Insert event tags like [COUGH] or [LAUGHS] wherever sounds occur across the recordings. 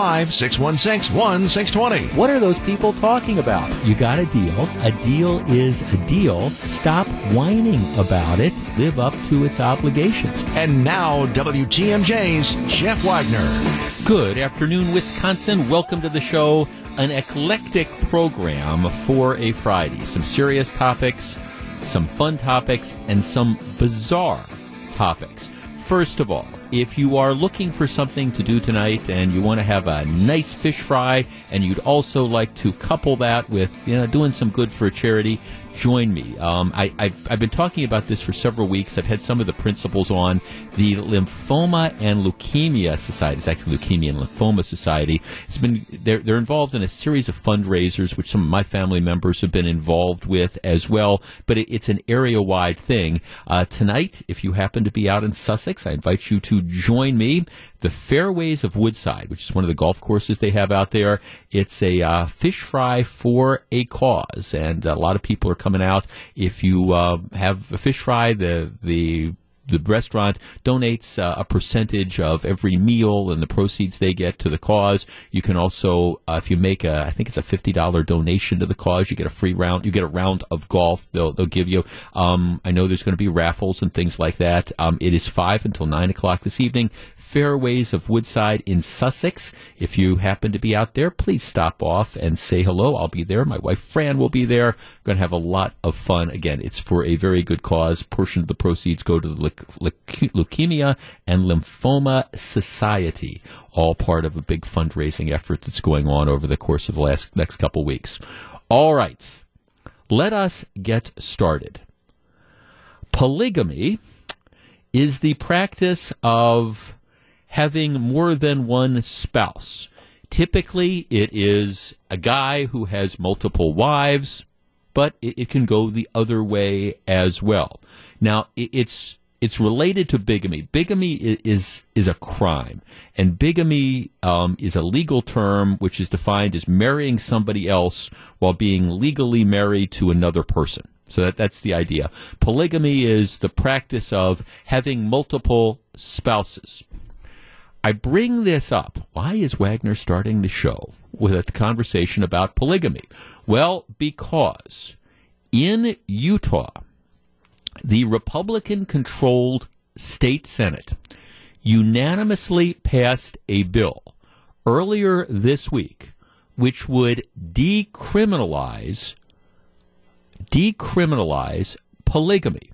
616 1620. What are those people talking about? You got a deal. A deal is a deal. Stop whining about it. Live up to its obligations. And now, WTMJ's Jeff Wagner. Good afternoon, Wisconsin. Welcome to the show. An eclectic program for a Friday. Some serious topics, some fun topics, and some bizarre topics. First of all, if you are looking for something to do tonight and you want to have a nice fish fry and you'd also like to couple that with you know doing some good for a charity, join me. Um, I, have been talking about this for several weeks. I've had some of the principals on the Lymphoma and Leukemia Society. It's actually Leukemia and Lymphoma Society. It's been they're they're involved in a series of fundraisers, which some of my family members have been involved with as well. But it, it's an area wide thing. Uh, tonight, if you happen to be out in Sussex, I invite you to join me the Fairways of Woodside, which is one of the golf courses they have out there. It's a uh, fish fry for a cause, and a lot of people are coming out. If you uh, have a fish fry, the the the restaurant donates uh, a percentage of every meal and the proceeds they get to the cause. You can also, uh, if you make a, I think it's a fifty dollar donation to the cause, you get a free round. You get a round of golf. They'll they'll give you. Um, I know there's going to be raffles and things like that. Um, it is five until nine o'clock this evening. Fairways of Woodside in Sussex. If you happen to be out there, please stop off and say hello. I'll be there. My wife Fran will be there. Going to have a lot of fun. Again, it's for a very good cause. Portion of the proceeds go to the Leukemia and Lymphoma Society, all part of a big fundraising effort that's going on over the course of the last next couple weeks. All right, let us get started. Polygamy is the practice of having more than one spouse. Typically, it is a guy who has multiple wives, but it, it can go the other way as well. Now, it, it's it's related to bigamy. Bigamy is is a crime, and bigamy um, is a legal term which is defined as marrying somebody else while being legally married to another person. So that, that's the idea. Polygamy is the practice of having multiple spouses. I bring this up. Why is Wagner starting the show with a conversation about polygamy? Well, because in Utah the Republican controlled state Senate unanimously passed a bill earlier this week which would decriminalize decriminalize polygamy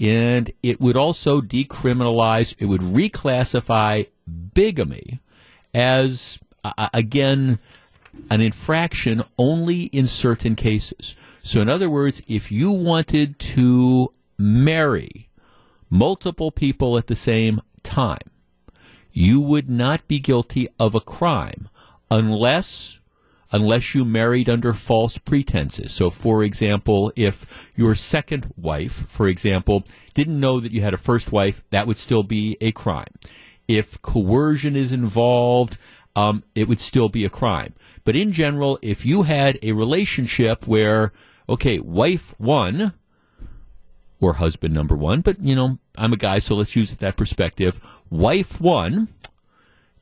and it would also decriminalize it would reclassify bigamy as uh, again an infraction only in certain cases. So in other words if you wanted to marry multiple people at the same time, you would not be guilty of a crime unless unless you married under false pretenses. So for example, if your second wife, for example, didn't know that you had a first wife, that would still be a crime. If coercion is involved, um, it would still be a crime. But in general, if you had a relationship where, okay, wife one or husband number one, but you know, I'm a guy, so let's use that perspective. Wife one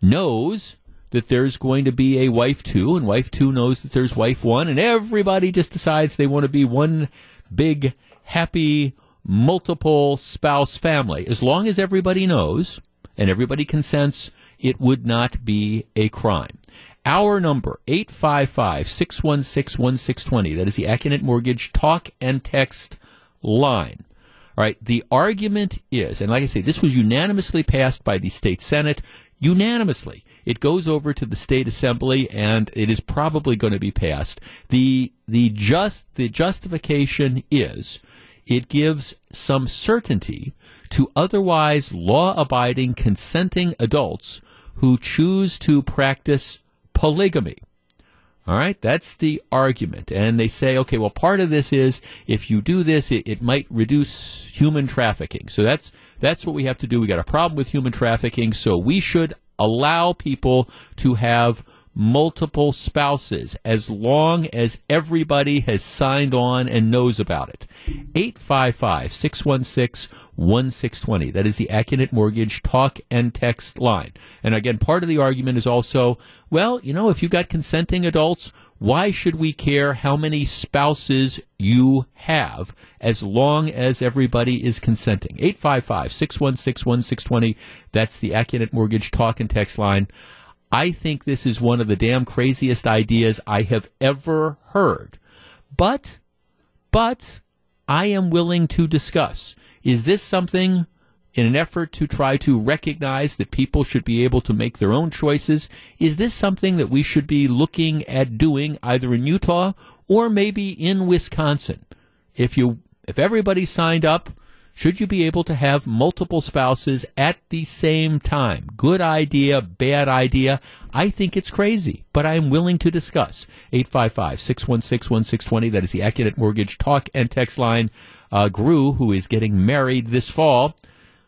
knows that there's going to be a wife two, and wife two knows that there's wife one, and everybody just decides they want to be one big, happy, multiple spouse family. As long as everybody knows and everybody consents, it would not be a crime. Our number, 855-616-1620. That is the Accunet Mortgage talk and text line. All right. The argument is, and like I say, this was unanimously passed by the state senate, unanimously. It goes over to the state assembly, and it is probably going to be passed. the the just The justification is it gives some certainty to otherwise law-abiding, consenting adults who choose to practice polygamy. All right, that's the argument. And they say, okay, well, part of this is if you do this, it, it might reduce human trafficking. So that's that's what we have to do. We got a problem with human trafficking, so we should allow people to have multiple spouses as long as everybody has signed on and knows about it. 855 616 1620. That is the Accunet Mortgage talk and text line. And again, part of the argument is also, well, you know, if you've got consenting adults, why should we care how many spouses you have as long as everybody is consenting? 855 616 1620. That's the Accunet Mortgage talk and text line. I think this is one of the damn craziest ideas I have ever heard. But, but, I am willing to discuss. Is this something in an effort to try to recognize that people should be able to make their own choices? Is this something that we should be looking at doing either in Utah or maybe in Wisconsin? If you, if everybody signed up, should you be able to have multiple spouses at the same time? Good idea, bad idea. I think it's crazy, but I am willing to discuss. 855 616 1620. That is the Accunet Mortgage talk and text line. Uh, Grew, who is getting married this fall.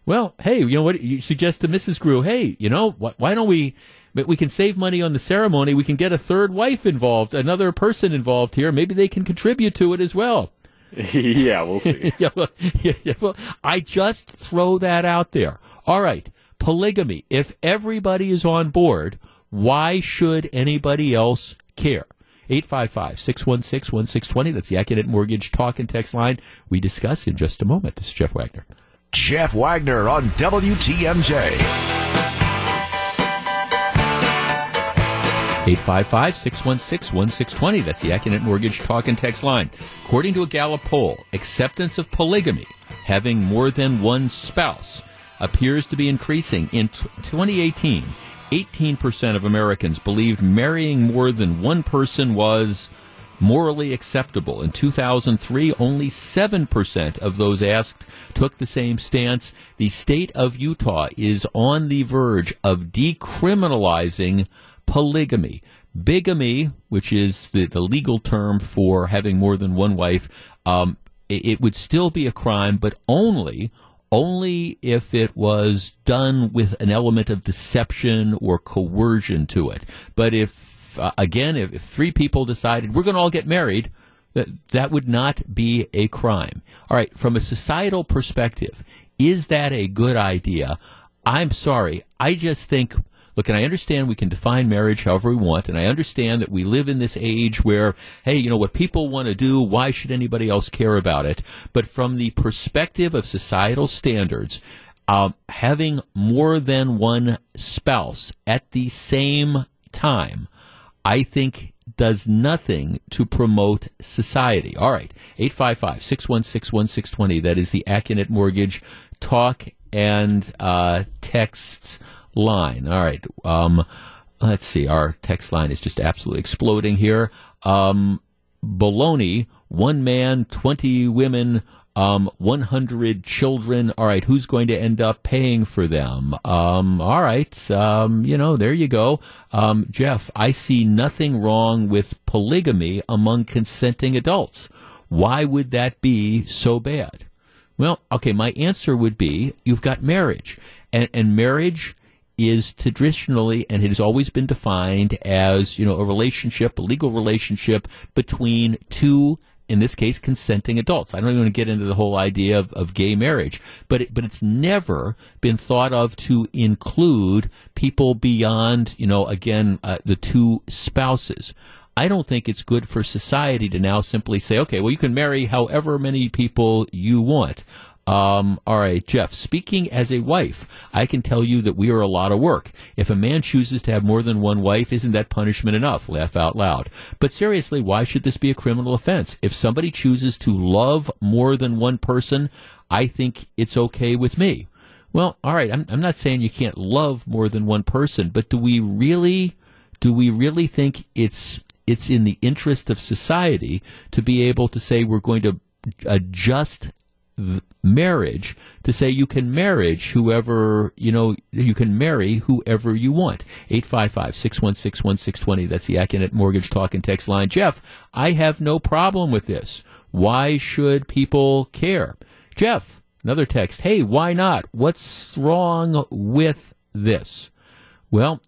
Well, hey, you know what? You suggest to Mrs. Grew, hey, you know, wh- why don't we but we can save money on the ceremony. We can get a third wife involved, another person involved here. Maybe they can contribute to it as well. [LAUGHS] yeah, we'll see. [LAUGHS] yeah, well, [LAUGHS] yeah, yeah, well, I just throw that out there. All right, polygamy. If everybody is on board, why should anybody else care? 855 616 1620. That's the Accunet Mortgage talk and text line. We discuss in just a moment. This is Jeff Wagner. Jeff Wagner on WTMJ. 855 616 1620. That's the Accunet Mortgage talk and text line. According to a Gallup poll, acceptance of polygamy, having more than one spouse, appears to be increasing. In t- 2018, 18% of Americans believed marrying more than one person was morally acceptable. In 2003, only 7% of those asked took the same stance. The state of Utah is on the verge of decriminalizing polygamy. Bigamy, which is the, the legal term for having more than one wife, um, it, it would still be a crime, but only only if it was done with an element of deception or coercion to it. But if, uh, again, if, if, three people decided we're going to all get married, that, that would not be a crime. All right, from a societal perspective, is that a good idea? I'm sorry. I just think look, and I understand we can define marriage however we want, and I understand that we live in this age where, hey, you know, what people want to do, why should anybody else care about it? But from the perspective of societal standards, um, having more than one spouse at the same time, I think does nothing to promote society. All right, 855 616 1620. That is the Accunet Mortgage talk and uh, texts line. All right. Um, let's see. Our text line is just absolutely exploding here. Um, baloney, one man, 20 women, um, 100 children. All right, who's going to end up paying for them? Um, all right, um, you know, there you go. Um, Jeff, I see nothing wrong with polygamy among consenting adults. Why would that be so bad? Well, okay, my answer would be you've got marriage. And, and marriage is traditionally and it has always been defined as you know a relationship, a legal relationship between two in this case, consenting adults. I don't even want to get into the whole idea of, of gay marriage, but it, but it's never been thought of to include people beyond, you know, again, uh, the two spouses. I don't think it's good for society to now simply say, okay, well, you can marry however many people you want. Um, all right, Jeff, speaking as a wife, I can tell you that we are a lot of work. If a man chooses to have more than one wife, isn't that punishment enough? Laugh out loud. But seriously, why should this be a criminal offense? If somebody chooses to love more than one person, I think it's okay with me. Well, all right, I'm, I'm not saying you can't love more than one person, but do we really, do we really think it's, it's in the interest of society to be able to say we're going to adjust marriage to say you can marriage whoever, you know, you can marry whoever you want. 855-616-1620. That's the Accunet Mortgage Talk and Text line. Jeff, I have no problem with this. Why should people care? Jeff, another text. Hey, why not? What's wrong with this? Well,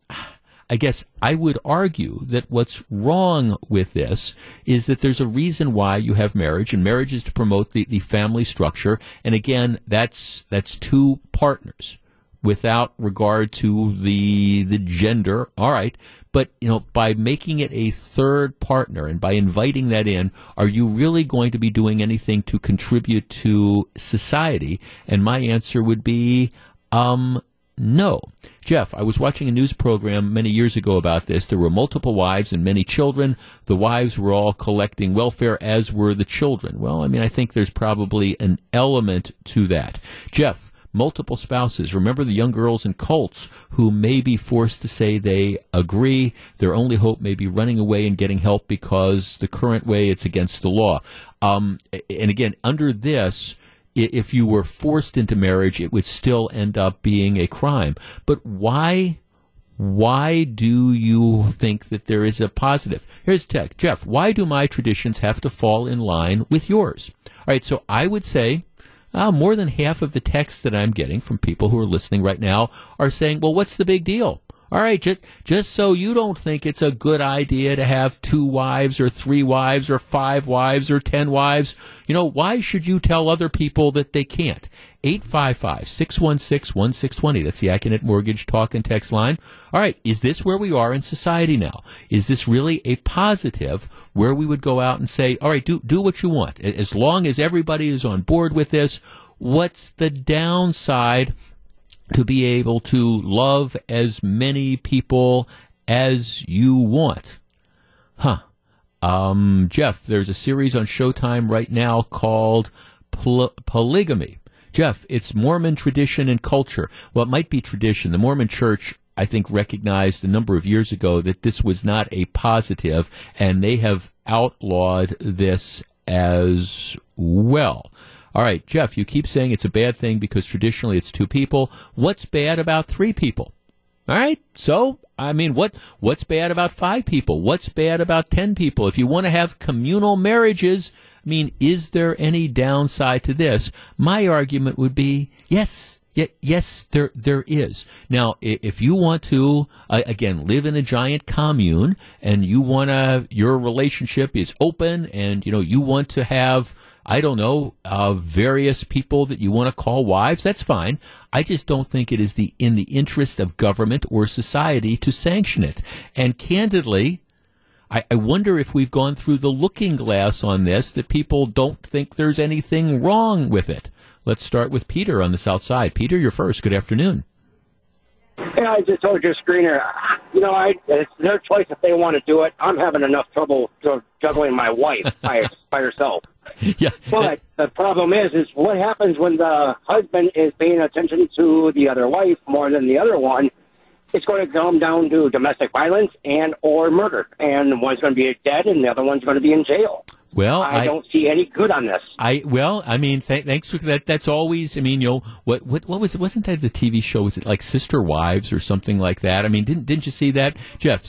I guess I would argue that what's wrong with this is that there's a reason why you have marriage, and marriage is to promote the, the family structure. And again, that's that's two partners without regard to the the gender. All right. But you know, by making it a third partner and by inviting that in, are you really going to be doing anything to contribute to society? And my answer would be um, no. Jeff, I was watching a news program many years ago about this. There were multiple wives and many children. The wives were all collecting welfare, as were the children. Well, I mean, I think there's probably an element to that. Jeff, multiple spouses. Remember the young girls in cults who may be forced to say they agree. Their only hope may be running away and getting help because the current way it's against the law. Um, and again, under this, if you were forced into marriage, it would still end up being a crime. But why? Why do you think that there is a positive? Here's Tech. Jeff, why do my traditions have to fall in line with yours? All right, so I would say uh, more than half of the texts that I'm getting from people who are listening right now are saying, well, what's the big deal? All right, just just so you don't think it's a good idea to have two wives or three wives or five wives or ten wives, you know, why should you tell other people that they can't? 855-616-1620. That's the Accunet Mortgage Talk and Text line. All right, is this where we are in society now? Is this really a positive where we would go out and say, all right, do do what you want. As long as everybody is on board with this, what's the downside to be able to love as many people as you want. Huh. Um, Jeff, there's a series on Showtime right now called Poly- Polygamy. Jeff, it's Mormon tradition and culture. Well, it might be tradition. The Mormon church, I think, recognized a number of years ago that this was not a positive, and they have outlawed this as well. All right, Jeff, you keep saying it's a bad thing because traditionally it's two people. What's bad about three people? All right. So, I mean, what what's bad about five people? What's bad about ten people? If you want to have communal marriages, I mean, is there any downside to this? My argument would be yes. yes, there there is. Now, if you want to uh, again live in a giant commune and you want to your relationship is open and you know you want to have I don't know, uh, various people that you want to call wives, that's fine. I just don't think it is the in the interest of government or society to sanction it. And candidly, I, I wonder if we've gone through the looking glass on this that people don't think there's anything wrong with it. Let's start with Peter on the south side. Peter, you're first. Good afternoon. Yeah, I just told your screener, you know, I it's their choice if they want to do it. I'm having enough trouble juggling my wife by by herself. [LAUGHS] Yeah. But the problem is, is what happens when the husband is paying attention to the other wife more than the other one. It's going to come down to domestic violence and or murder, and one's going to be dead, and the other one's going to be in jail. Well, I, I, don't see any good on this. I well, I mean, th- thanks for that. That's always. I mean, you know, what what what was it? Wasn't that the TV show? Was it like Sister Wives or something like that? I mean, didn't didn't you see that, Jeff?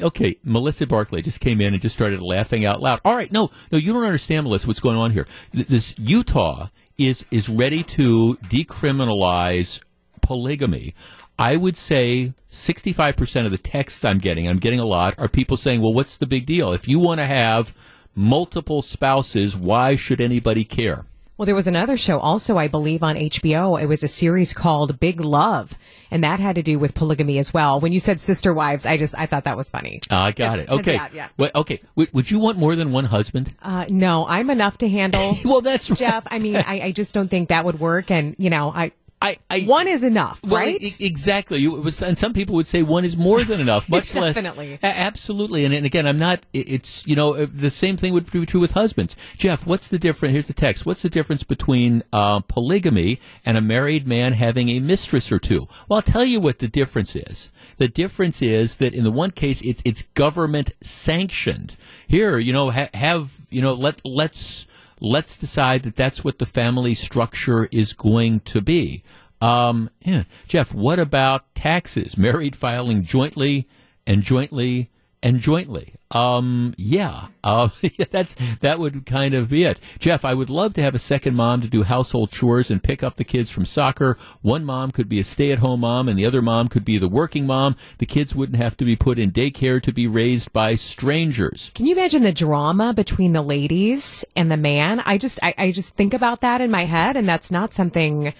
Okay, Melissa Barkley just came in and just started laughing out loud. All right, no, no, you don't understand, Melissa, what's going on here. This Utah is is ready to decriminalize polygamy. I would say 65% of the texts I'm getting, I'm getting a lot, are people saying, well, what's the big deal? If you want to have multiple spouses, why should anybody care? Well, there was another show also, I believe, on HBO. It was a series called Big Love, and that had to do with polygamy as well. When you said sister wives, I just I thought that was funny. Uh, I got it. [LAUGHS] Okay. Yeah, yeah. Well, okay. Would you want more than one husband? Uh, no, I'm enough to handle. [LAUGHS] well, that's Jeff. I mean, I, I just don't think that would work, and you know, I I, I, one is enough, well, right? Exactly. Was, and some people would say one is more than enough. [LAUGHS] Much less. Definitely. absolutely. And, and, again, I'm not. It's you know uh, the same thing would be true with husbands. Jeff, what's the difference? Here's the text. What's the difference between uh, polygamy and a married man having a mistress or two? Well, I'll tell you what the difference is. The difference is that in the one case, it's it's government sanctioned. Here, you know, ha- have you know let let's let's decide that that's what the family structure is going to be. Um, yeah. Jeff, what about taxes? Married filing jointly and jointly and jointly. Um, yeah, [LAUGHS] uh, that's that would kind of be it. Jeff, I would love to have a second mom to do household chores and pick up the kids from soccer. One mom could be a stay-at-home mom, and the other mom could be the working mom. The kids wouldn't have to be put in daycare to be raised by strangers. Can you imagine the drama between the ladies and the man? I just, I, I just think about that in my head, and that's not something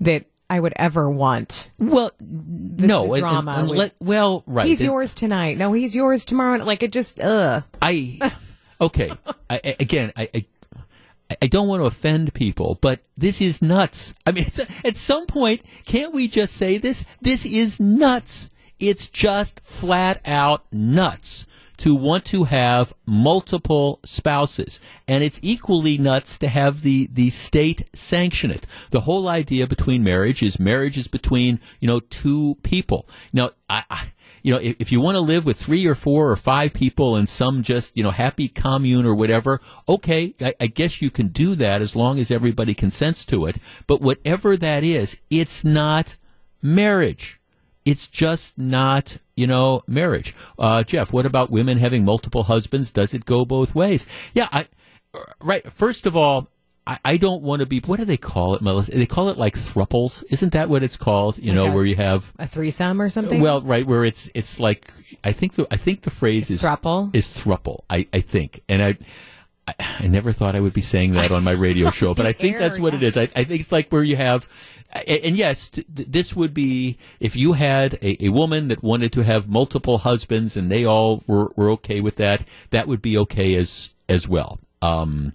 that I would ever want. Well, no, the drama and- and with- let- well, right. He's And- yours tonight. No, he's yours tomorrow. Like it just, ugh. I okay. I, I- again, I, I I don't want to offend people, but this is nuts. I mean, it's, at some point, can't we just say this? This is nuts. It's just flat out nuts to want to have multiple spouses. And it's equally nuts to have the, the state sanction it. The whole idea between marriage is marriage is between, you know, two people. Now, I, I you know, if, if you want to live with three or four or five people in some just, you know, happy commune or whatever, okay, I, I guess you can do that as long as everybody consents to it. But whatever that is, it's not marriage. It's just not, you know, marriage. Uh, Jeff, what about women having multiple husbands? Does it go both ways? Yeah, I, right. First of all, I, I don't want to be, what do they call it, Melissa? They call it like thruples. Isn't that what it's called? You know, where you have, A threesome or something? well, right, where it's it's like I think the I think the phrase is thruple? is thruple. I, I think, and I, I I never thought I would be saying that on my radio [LAUGHS] show, but I think Fair, that's what it yeah. is. I, I think it's like where you have. And yes, this would be if you had a, a woman that wanted to have multiple husbands and they all were, were okay with that. That would be okay as as well. Um,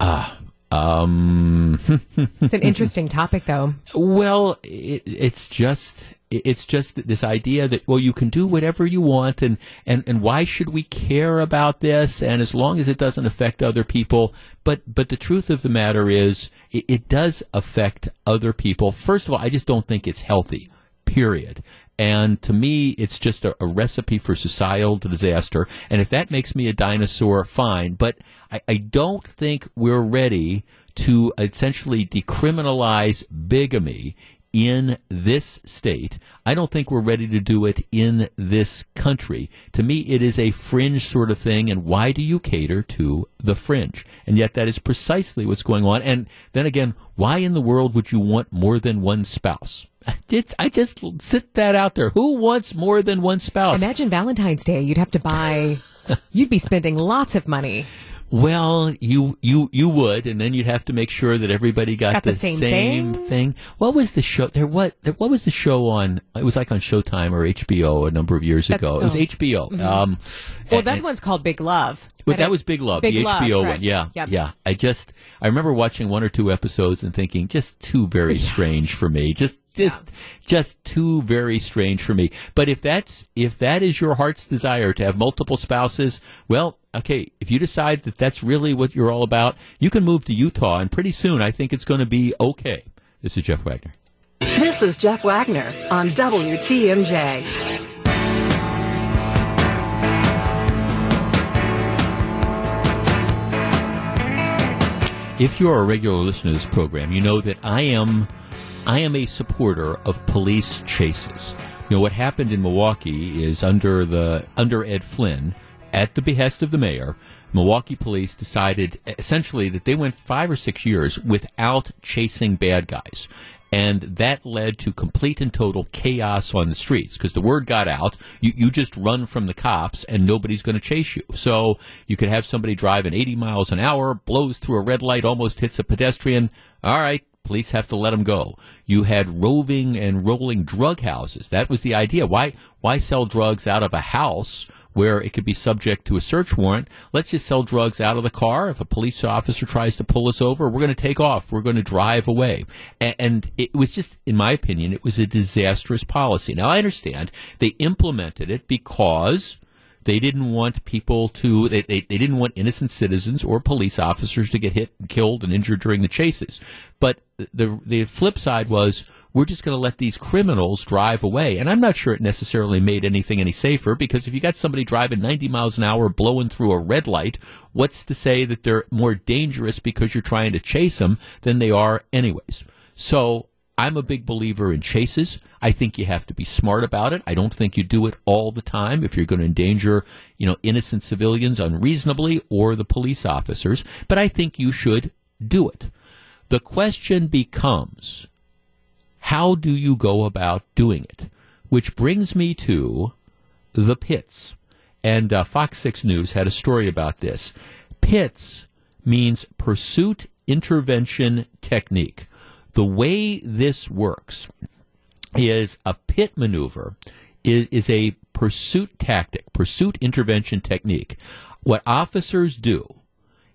uh, um, It's an interesting topic, though. well, it, it's just it's just this idea that well you can do whatever you want and, and and why should we care about this? And as long as it doesn't affect other people but but the truth of the matter is it, it does affect other people. First of all i just don't think it's healthy period and to me it's just a, a recipe for societal disaster and if that makes me a dinosaur fine but i, I don't think we're ready to essentially decriminalize bigamy in this state. I don't think we're ready to do it in this country. To me, it is a fringe sort of thing, and why do you cater to the fringe? And yet, that is precisely what's going on. And then again, why in the world would you want more than one spouse? It's, I just sit that out there. Who wants more than one spouse? Imagine Valentine's Day. You'd have to buy, you'd be spending lots of money. Well, you you you would, and then you'd have to make sure that everybody got, Got the same thing? thing. What was the show? There what? There, what was the show on? It was like on Showtime or HBO a number of years ago. It was oh. HBO. Um, Well, and- that and- one's called Big Love. But that was Big Love, Big the Love, HBO one. Yeah, Yep. yeah. I just I remember watching one or two episodes and thinking, just too very strange for me. Just just just too very strange for me. But if that's if that is your heart's desire to have multiple spouses, well, okay. If you decide that that's really what you're all about, you can move to Utah, and pretty soon I think it's going to be okay. This is Jeff Wagner. This is Jeff Wagner on WTMJ. If you're a regular listener to this program, you know that I am I am a supporter of police chases. You know what happened in Milwaukee is under the under Ed Flynn, at the behest of the mayor, Milwaukee police decided essentially that they went five or six years without chasing bad guys. And that led to complete and total chaos on the streets because the word got out. You, you just run from the cops and nobody's going to chase you. So you could have somebody driving 80 miles an hour, blows through a red light, almost hits a pedestrian. All right, police have to let them go. You had roving and rolling drug houses. That was the idea. Why why sell drugs out of a house where it could be subject to a search warrant? Let's just sell drugs out of the car. If a police officer tries to pull us over, we're going to take off. We're going to drive away. And, it was just, in my opinion, it was a disastrous policy. Now I understand they implemented it because they didn't want people to, they, they, they didn't want innocent citizens or police officers to get hit and killed and injured during the chases. But the, the flip side was we're just going to let these criminals drive away. And I'm not sure it necessarily made anything any safer because if you got somebody driving 90 miles an hour blowing through a red light, what's to say that they're more dangerous because you're trying to chase them than they are anyways? So I'm a big believer in chases. I think you have to be smart about it. I don't think you do it all the time if you're going to endanger, you know, innocent civilians unreasonably or the police officers, but I think you should do it. The question becomes, how do you go about doing it? Which brings me to the pits. And uh, Fox 6 News had a story about this. PITS means Pursuit Intervention Technique. The way this works is a pit maneuver is, is a pursuit tactic, pursuit intervention technique. What officers do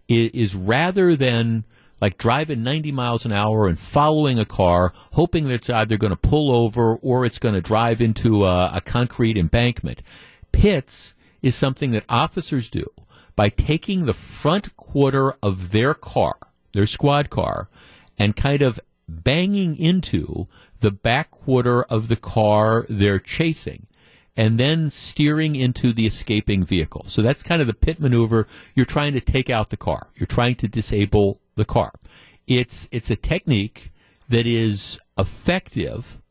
is, is rather than like driving 90 miles an hour and following a car, hoping that it's either going to pull over or it's going to drive into a, a concrete embankment. Pits is something that officers do by taking the front quarter of their car, their squad car, and kind of banging into the back quarter of the car they're chasing and then steering into the escaping vehicle. So that's kind of the pit maneuver. You're trying to take out the car. You're trying to disable the car. It's it's a technique that is effective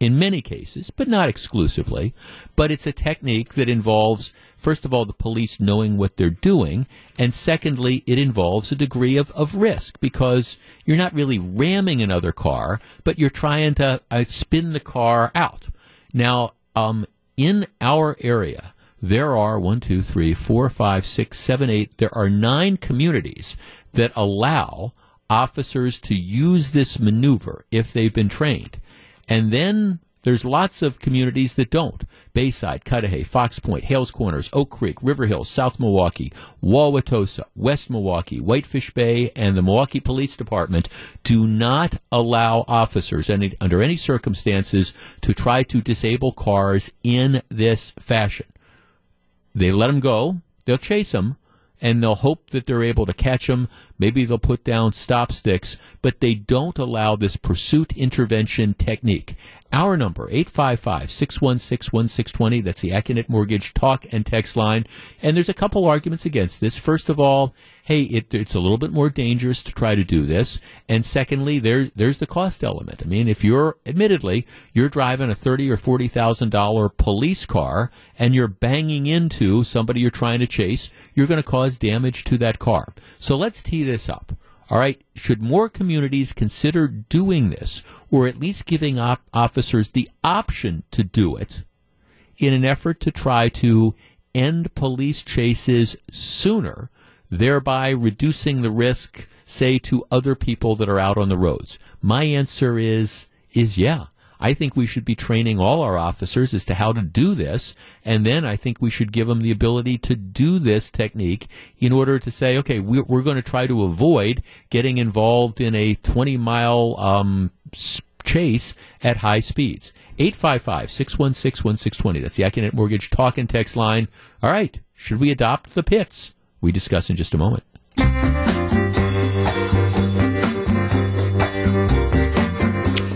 in many cases, but not exclusively. But it's a technique that involves first of all, the police knowing what they're doing, and secondly, it involves a degree of, of risk because you're not really ramming another car, but you're trying to uh, spin the car out. Now, um, in our area, there are one, two, three, four, five, six, seven, eight. There are nine communities that allow officers to use this maneuver if they've been trained. And then there's lots of communities that don't. Bayside, Cudahy, Fox Point, Hales Corners, Oak Creek, River Hills, South Milwaukee, Wauwatosa, West Milwaukee, Whitefish Bay, and the Milwaukee Police Department do not allow officers any, under any circumstances to try to disable cars in this fashion. They let them go. They'll chase them and they'll hope that they're able to catch them. Maybe they'll put down stop sticks, but they don't allow this pursuit intervention technique. Our number, 855-616-1620. That's the Accunet Mortgage talk and text line. And there's a couple arguments against this. First of all, hey, it, it's a little bit more dangerous to try to do this. And secondly, there, there's the cost element. I mean, if you're, admittedly, you're driving a thirty or forty thousand dollar police car and you're banging into somebody you're trying to chase, you're going to cause damage to that car. So let's tee this up. All right, should more communities consider doing this, or at least giving op- officers the option to do it, in an effort to try to end police chases sooner, thereby reducing the risk, say, to other people that are out on the roads? My answer is is yeah. I think we should be training all our officers as to how to do this, and then I think we should give them the ability to do this technique in order to say, okay, we're, going to try to avoid getting involved in a 20 mile um, chase at high speeds. 855 616 1620. That's the Accunet Mortgage talk and text line. All right. Should we adopt the pits? We discuss in just a moment.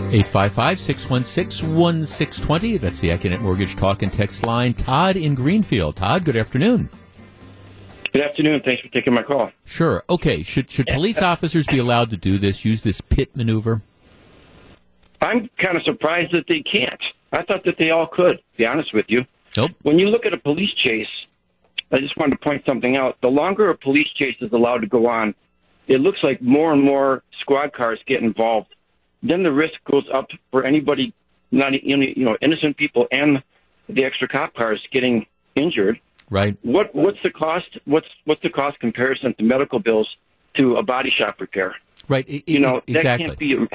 855 616 1620. That's the Accunet Mortgage Talk and Text line. Todd in Greenfield. Todd, good afternoon. Good afternoon. Thanks for taking my call. Sure. Okay. Should should police officers be allowed to do this? Use this pit maneuver? I'm kind of surprised that they can't. I thought that they all could. To be honest with you. Nope. When you look at a police chase, I just wanted to point something out. The longer a police chase is allowed to go on, it looks like more and more squad cars get involved then the risk goes up for anybody, not you know, innocent people and the extra cop cars getting injured. Right. What what's the cost? What's what's the cost comparison to medical bills to a body shop repair? Right. It, you know exactly. that can't be.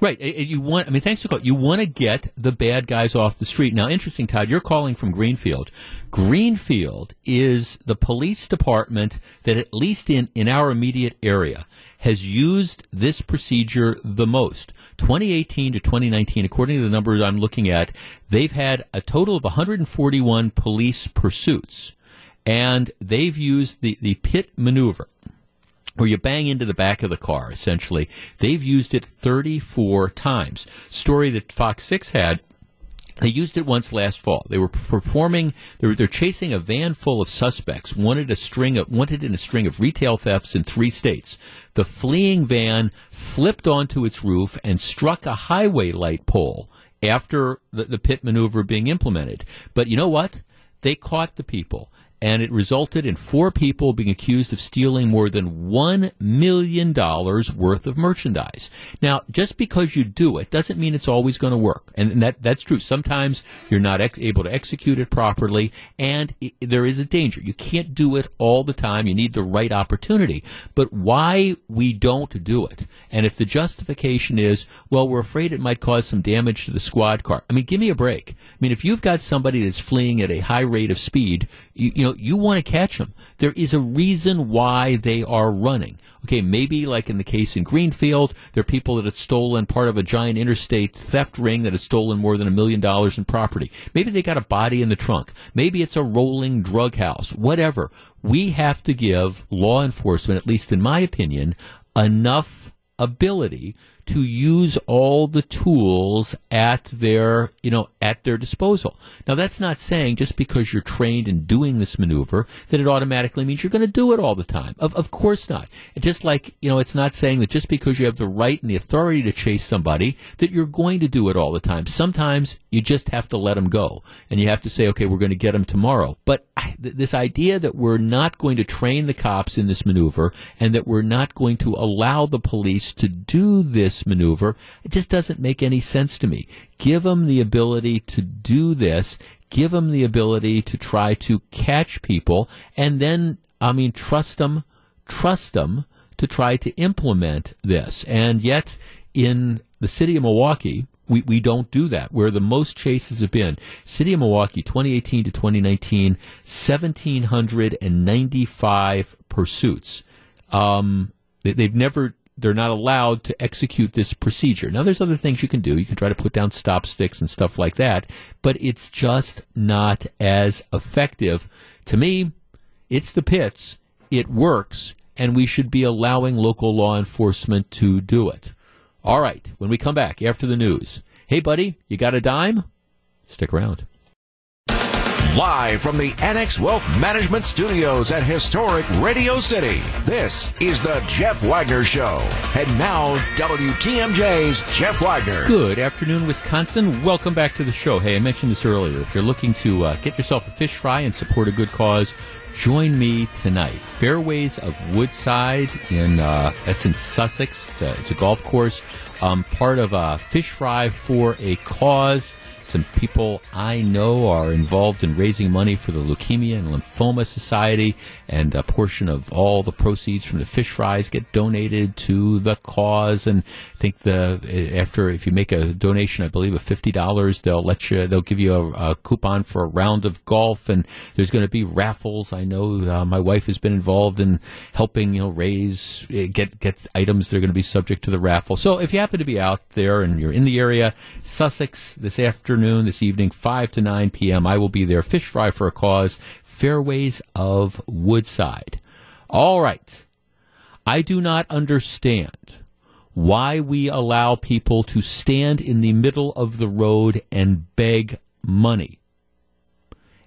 Right. You want, I mean, thanks for calling. You want to get the bad guys off the street. Now, interesting, Todd, you're calling from Greenfield. Greenfield is the police department that, at least in, in our immediate area, has used this procedure the most. 2018 to 2019, according to the numbers I'm looking at, they've had a total of 141 police pursuits, and they've used the, the pit maneuver. Or you bang into the back of the car, essentially. They've used it 34 times. Story that Fox 6 had they used it once last fall. They were performing. They were, they're chasing a van full of suspects. Wanted a string of wanted in a string of retail thefts in three states. The fleeing van flipped onto its roof and struck a highway light pole after the, the pit maneuver being implemented. But you know what? They caught the people and it resulted in four people being accused of stealing more than $1 million worth of merchandise. Now, just because you do it doesn't mean it's always going to work. And that, that's true. Sometimes you're not ex- able to execute it properly, and it, there is a danger. You can't do it all the time. You need the right opportunity. But why we don't do it, and if the justification is, well, we're afraid it might cause some damage to the squad car. I mean, give me a break. I mean, if you've got somebody that's fleeing at a high rate of speed, you, you know, you want to catch them. There is a reason why they are running. Okay, maybe like in the case in Greenfield, there are people that had stolen part of a giant interstate theft ring that had stolen more than a million dollars in property. Maybe they got a body in the trunk. Maybe it's a rolling drug house. Whatever. We have to give law enforcement, at least in my opinion, enough ability to use all the tools at their, you know, at their disposal. Now that's not saying just because you're trained in doing this maneuver that it automatically means you're going to do it all the time. Of, of course not. just like, you know, it's not saying that just because you have the right and the authority to chase somebody that you're going to do it all the time. Sometimes you just have to let them go and you have to say, okay, we're going to get them tomorrow. But th- this idea that we're not going to train the cops in this maneuver and that we're not going to allow the police to do this this maneuver. It just doesn't make any sense to me. Give them the ability to do this. Give them the ability to try to catch people, and then I mean, trust them, trust them to try to implement this. And yet, in the city of Milwaukee, we, we don't do that. Where the most chases have been, City of Milwaukee, 2018 to 2019, 1,795 pursuits. Um, they, they've never they're not allowed to execute this procedure. Now, there's other things you can do. You can try to put down stop sticks and stuff like that, but it's just not as effective. To me, it's the pits. It works, and we should be allowing local law enforcement to do it. All right, when we come back after the news, hey, buddy, you got a dime? Stick around. Live from the Annex Wealth Management Studios at historic Radio City, this is the Jeff Wagner Show. And now, WTMJ's Jeff Wagner. Good afternoon, Wisconsin. Welcome back to the show. Hey, I mentioned this earlier. If you're looking to uh, get yourself a fish fry and support a good cause, join me tonight. Fairways of Woodside in uh, that's in Sussex. It's a, it's a golf course. Um, part of a fish fry for a cause. Some people I know are involved in raising money for the Leukemia and Lymphoma Society, and a portion of all the proceeds from the fish fries get donated to the cause. And I think the after if you make a donation, I believe of fifty dollars, they'll let you they'll give you a, a, coupon for a round of golf, and there's going to be raffles. I know uh, my wife has been involved in helping you know raise eh, get get items that are going to be subject to the raffle. So if you happen to be out there and you're in the area, Sussex this afternoon afternoon, this evening, 5 to 9 p.m. I will be there. Fish Fry for a Cause, Fairways of Woodside. All right. I do not understand why we allow people to stand in the middle of the road and beg money.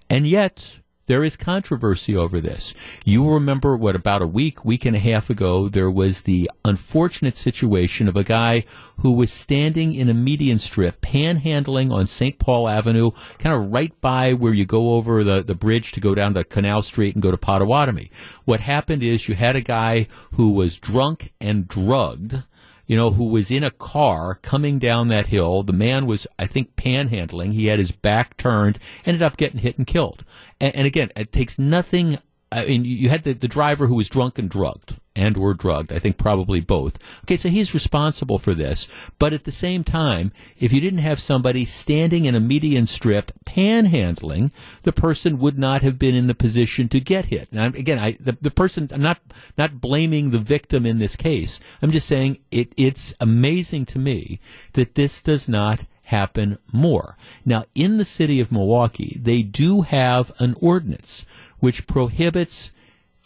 And yet, there is controversy over this. You remember what about a week, week and a half ago, there was the unfortunate situation of a guy who was standing in a median strip, panhandling on St. Paul Avenue, kind of right by where you go over the, the bridge to go down to Canal Street and go to Potawatomi. What happened is you had a guy who was drunk and drugged you know, who was in a car coming down that hill. The man was, I think, panhandling. He had his back turned, ended up getting hit and killed. And, and again, it takes nothing. I mean, you had the, the driver who was drunk and drugged and were drugged. I think probably both. Okay, so he's responsible for this. But at the same time, if you didn't have somebody standing in a median strip panhandling, the person would not have been in the position to get hit. Now, again, I, the, the person, I'm not, not blaming the victim in this case. I'm just saying it, it's amazing to me that this does not happen more. Now, in the city of Milwaukee, they do have an ordinance which prohibits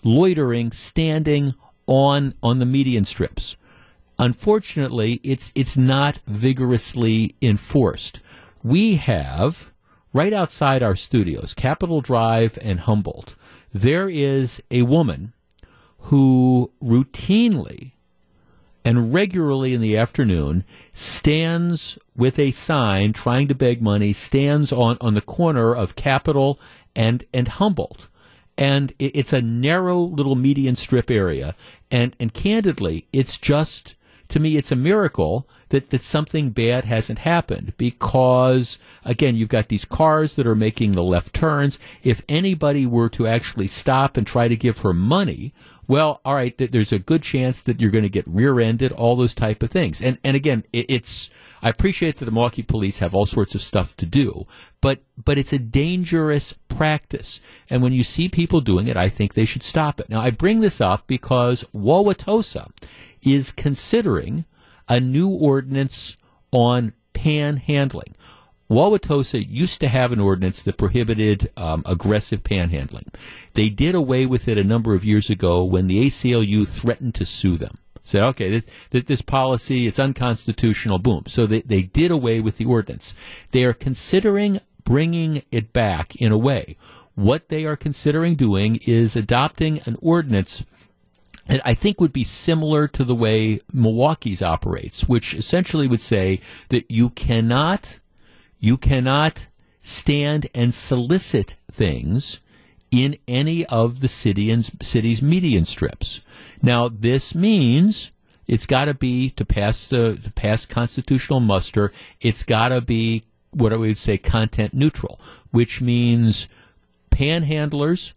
loitering, standing on on the median strips. Unfortunately, it's it's not vigorously enforced. We have right outside our studios, Capitol Drive and Humboldt. There is a woman who routinely and regularly in the afternoon stands with a sign trying to beg money, stands on, on the corner of Capitol and, and Humboldt. And it, it's a narrow little median strip area. And, and candidly, it's just, to me, it's a miracle that, that something bad hasn't happened because, again, you've got these cars that are making the left turns. If anybody were to actually stop and try to give her money, well, all right, th- there's a good chance that you're going to get rear-ended, all those type of things. And and again, it, it's I appreciate that the Milwaukee police have all sorts of stuff to do, but but it's a dangerous practice. And when you see people doing it, I think they should stop it. Now, I bring this up because Wauwatosa is considering a new ordinance on panhandling. Wauwatosa used to have an ordinance that prohibited um, aggressive panhandling. They did away with it a number of years ago when the ACLU threatened to sue them. Said, okay, this, this policy, it's unconstitutional, boom. So they, they did away with the ordinance. They are considering bringing it back in a way. What they are considering doing is adopting an ordinance that I think would be similar to the way Milwaukee's operates, which essentially would say that you cannot you cannot stand and solicit things in any of the city and city's median strips. Now, this means it's got to be to pass the to pass constitutional muster. It's got to be what I would say content neutral, which means panhandlers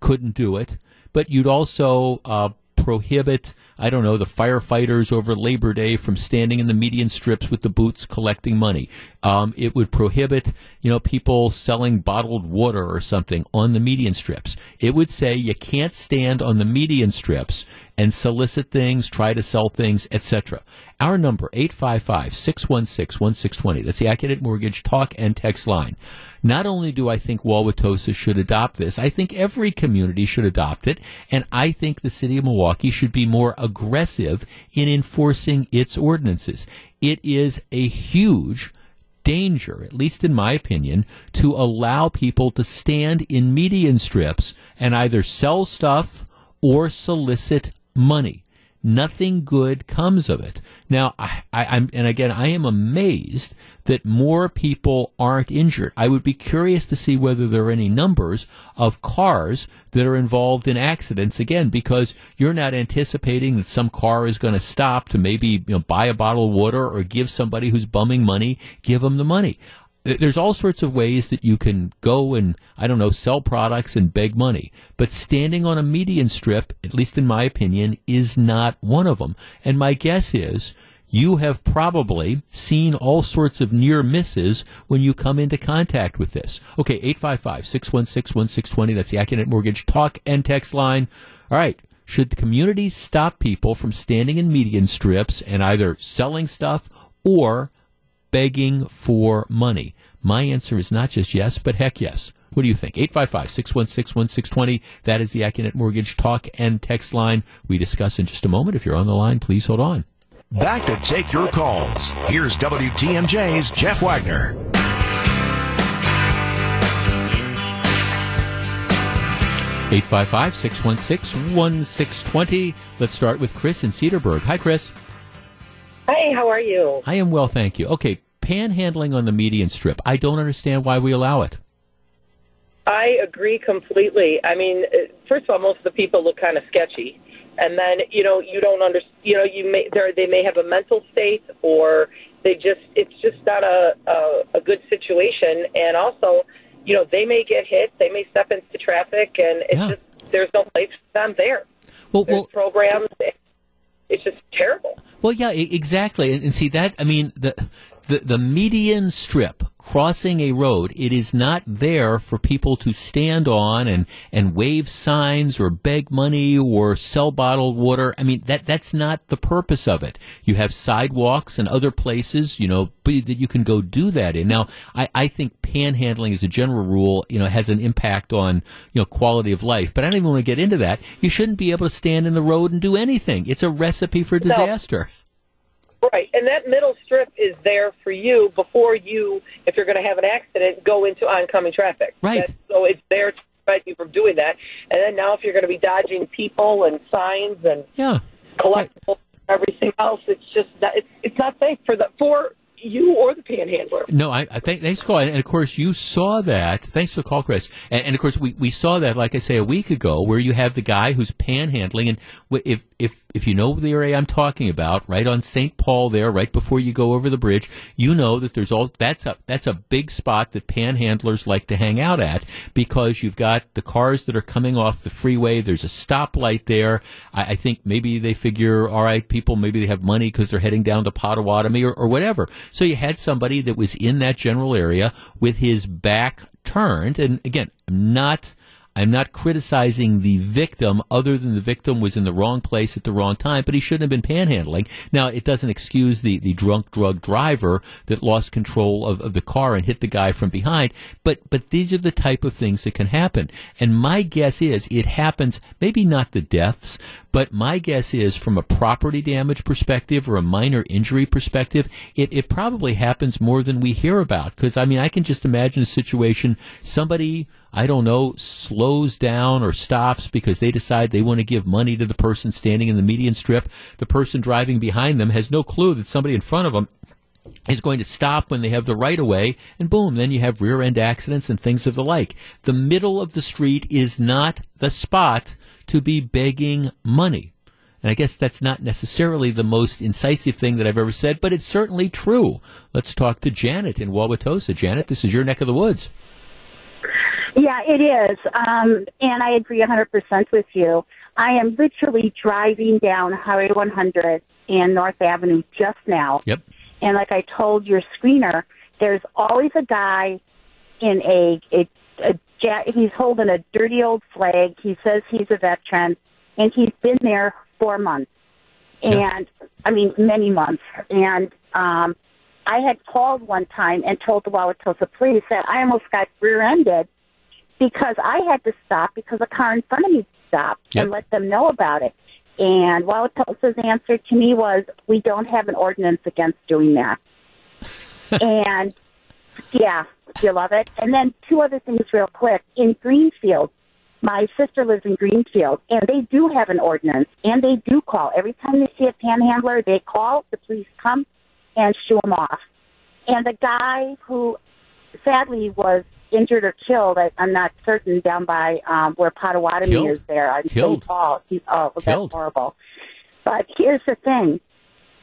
couldn't do it, but you'd also uh, prohibit I don't know, the firefighters over Labor Day from standing in the median strips with the boots collecting money. Um, it would prohibit, you know, people selling bottled water or something on the median strips. It would say you can't stand on the median strips and solicit things, try to sell things, etc. Our number, 855-616-1620. That's the Accunet Mortgage talk and text line. Not only do I think Wauwatosa should adopt this, I think every community should adopt it, and I think the city of Milwaukee should be more aggressive in enforcing its ordinances. It is a huge danger, at least in my opinion, to allow people to stand in median strips and either sell stuff or solicit money. Nothing good comes of it. Now, I, am and again, I am amazed that more people aren't injured. I would be curious to see whether there are any numbers of cars that are involved in accidents again, because you're not anticipating that some car is going to stop to maybe you know, buy a bottle of water or give somebody who's bumming money, give them the money there's all sorts of ways that you can go and I don't know sell products and beg money, but standing on a median strip, at least in my opinion, is not one of them. And my guess is you have probably seen all sorts of near misses when you come into contact with this. Okay, 855-616-1620, that's the Accunet Mortgage talk and text line. All right. Should the communities stop people from standing in median strips and either selling stuff or begging for money? My answer is not just yes, but heck yes. What do you think? 855 616 1620. That is the Accunet Mortgage talk and text line. We discuss in just a moment. If you're on the line, please hold on. Back to take your calls. Here's WTMJ's Jeff Wagner. Eight five five six one six one six twenty. Let's start with Chris in Cedarburg. Hi, Chris. Hi, how are you? I am well, thank you. Okay, panhandling on the median strip. I don't understand why we allow it. I agree completely. I mean, uh, first of all, most of the people look kind of sketchy, and then you know you don't under you know you may they may have a mental state or they just it's just not a a, a good situation, and also you know they may get hit, they may step into traffic, and it's yeah. just there's no place for them there. Well, there's well, programs it's just terrible. Well, yeah, exactly. And, and see that I mean the, the the median strip crossing a road, it is not there for people to stand on and, and wave signs or beg money or sell bottled water. I mean, that, that's not the purpose of it. You have sidewalks and other places, you know, that you can go do that in. Now, I, I think panhandling as a general rule, you know, has an impact on, you know, quality of life, but I don't even want to get into that. You shouldn't be able to stand in the road and do anything. It's a recipe for disaster. Right, and that middle strip is there for you before you, if you're going to have an accident, go into oncoming traffic. Right. That's, so it's there to prevent you from doing that. And then now, if you're going to be dodging people and signs and yeah, collectibles, everything else, it's just that it's, it's not safe for the for you or the panhandler. No, I, I think thanks, call, and of course you saw that. Thanks for the call, Chris. And, and, of course we, we saw that, like I say, a week ago, where you have the guy who's panhandling, and if if if you know the area I'm talking about, right on St. Paul, there, right before you go over the bridge, you know that there's all that's a that's a big spot that panhandlers like to hang out at because you've got the cars that are coming off the freeway. There's a stoplight there. I, I think maybe they figure, all right, people maybe they have money because they're heading down to Potawatomi or, or whatever. So you had somebody that was in that general area with his back turned, and again, I'm not I'm not criticizing the victim other than the victim was in the wrong place at the wrong time, but he shouldn't have been panhandling. Now, it doesn't excuse the, the drunk drug driver that lost control of, of the car and hit the guy from behind, but, but these are the type of things that can happen. And my guess is it happens, maybe not the deaths, but my guess is from a property damage perspective or a minor injury perspective, it, it probably happens more than we hear about. Because, I mean, I can just imagine a situation, somebody I don't know, slows down or stops because they decide they want to give money to the person standing in the median strip. The person driving behind them has no clue that somebody in front of them is going to stop when they have the right of way, and boom, then you have rear end accidents and things of the like. The middle of the street is not the spot to be begging money. And I guess that's not necessarily the most incisive thing that I've ever said, but it's certainly true. Let's talk to Janet in Wauwatosa. Janet, this is your neck of the woods. Yeah, it is. Um, and I agree 100% with you. I am literally driving down Highway 100 and North Avenue just now. Yep. And like I told your screener, there's always a guy in a, a, a he's holding a dirty old flag. He says he's a veteran, and he's been there four months. And I mean, many months. And um, I had called one time and told the Wauwatosa police that I almost got rear-ended because I had to stop because a car in front of me stopped Yep. and let them know about it. And Wauwatosa's answer to me was, "We don't have an ordinance against doing that." [LAUGHS] and yeah, you love it. And then two other things, real quick. In Greenfield, my sister lives in Greenfield, and they do have an ordinance, and they do call every time they see a panhandler. They call the police, come and shoo them off. And the guy who sadly was injured or killed, I, I'm not certain, down by um, where Potawatomi Killed. is there on Killed. Paul. He, oh, well, that's horrible. But here's the thing.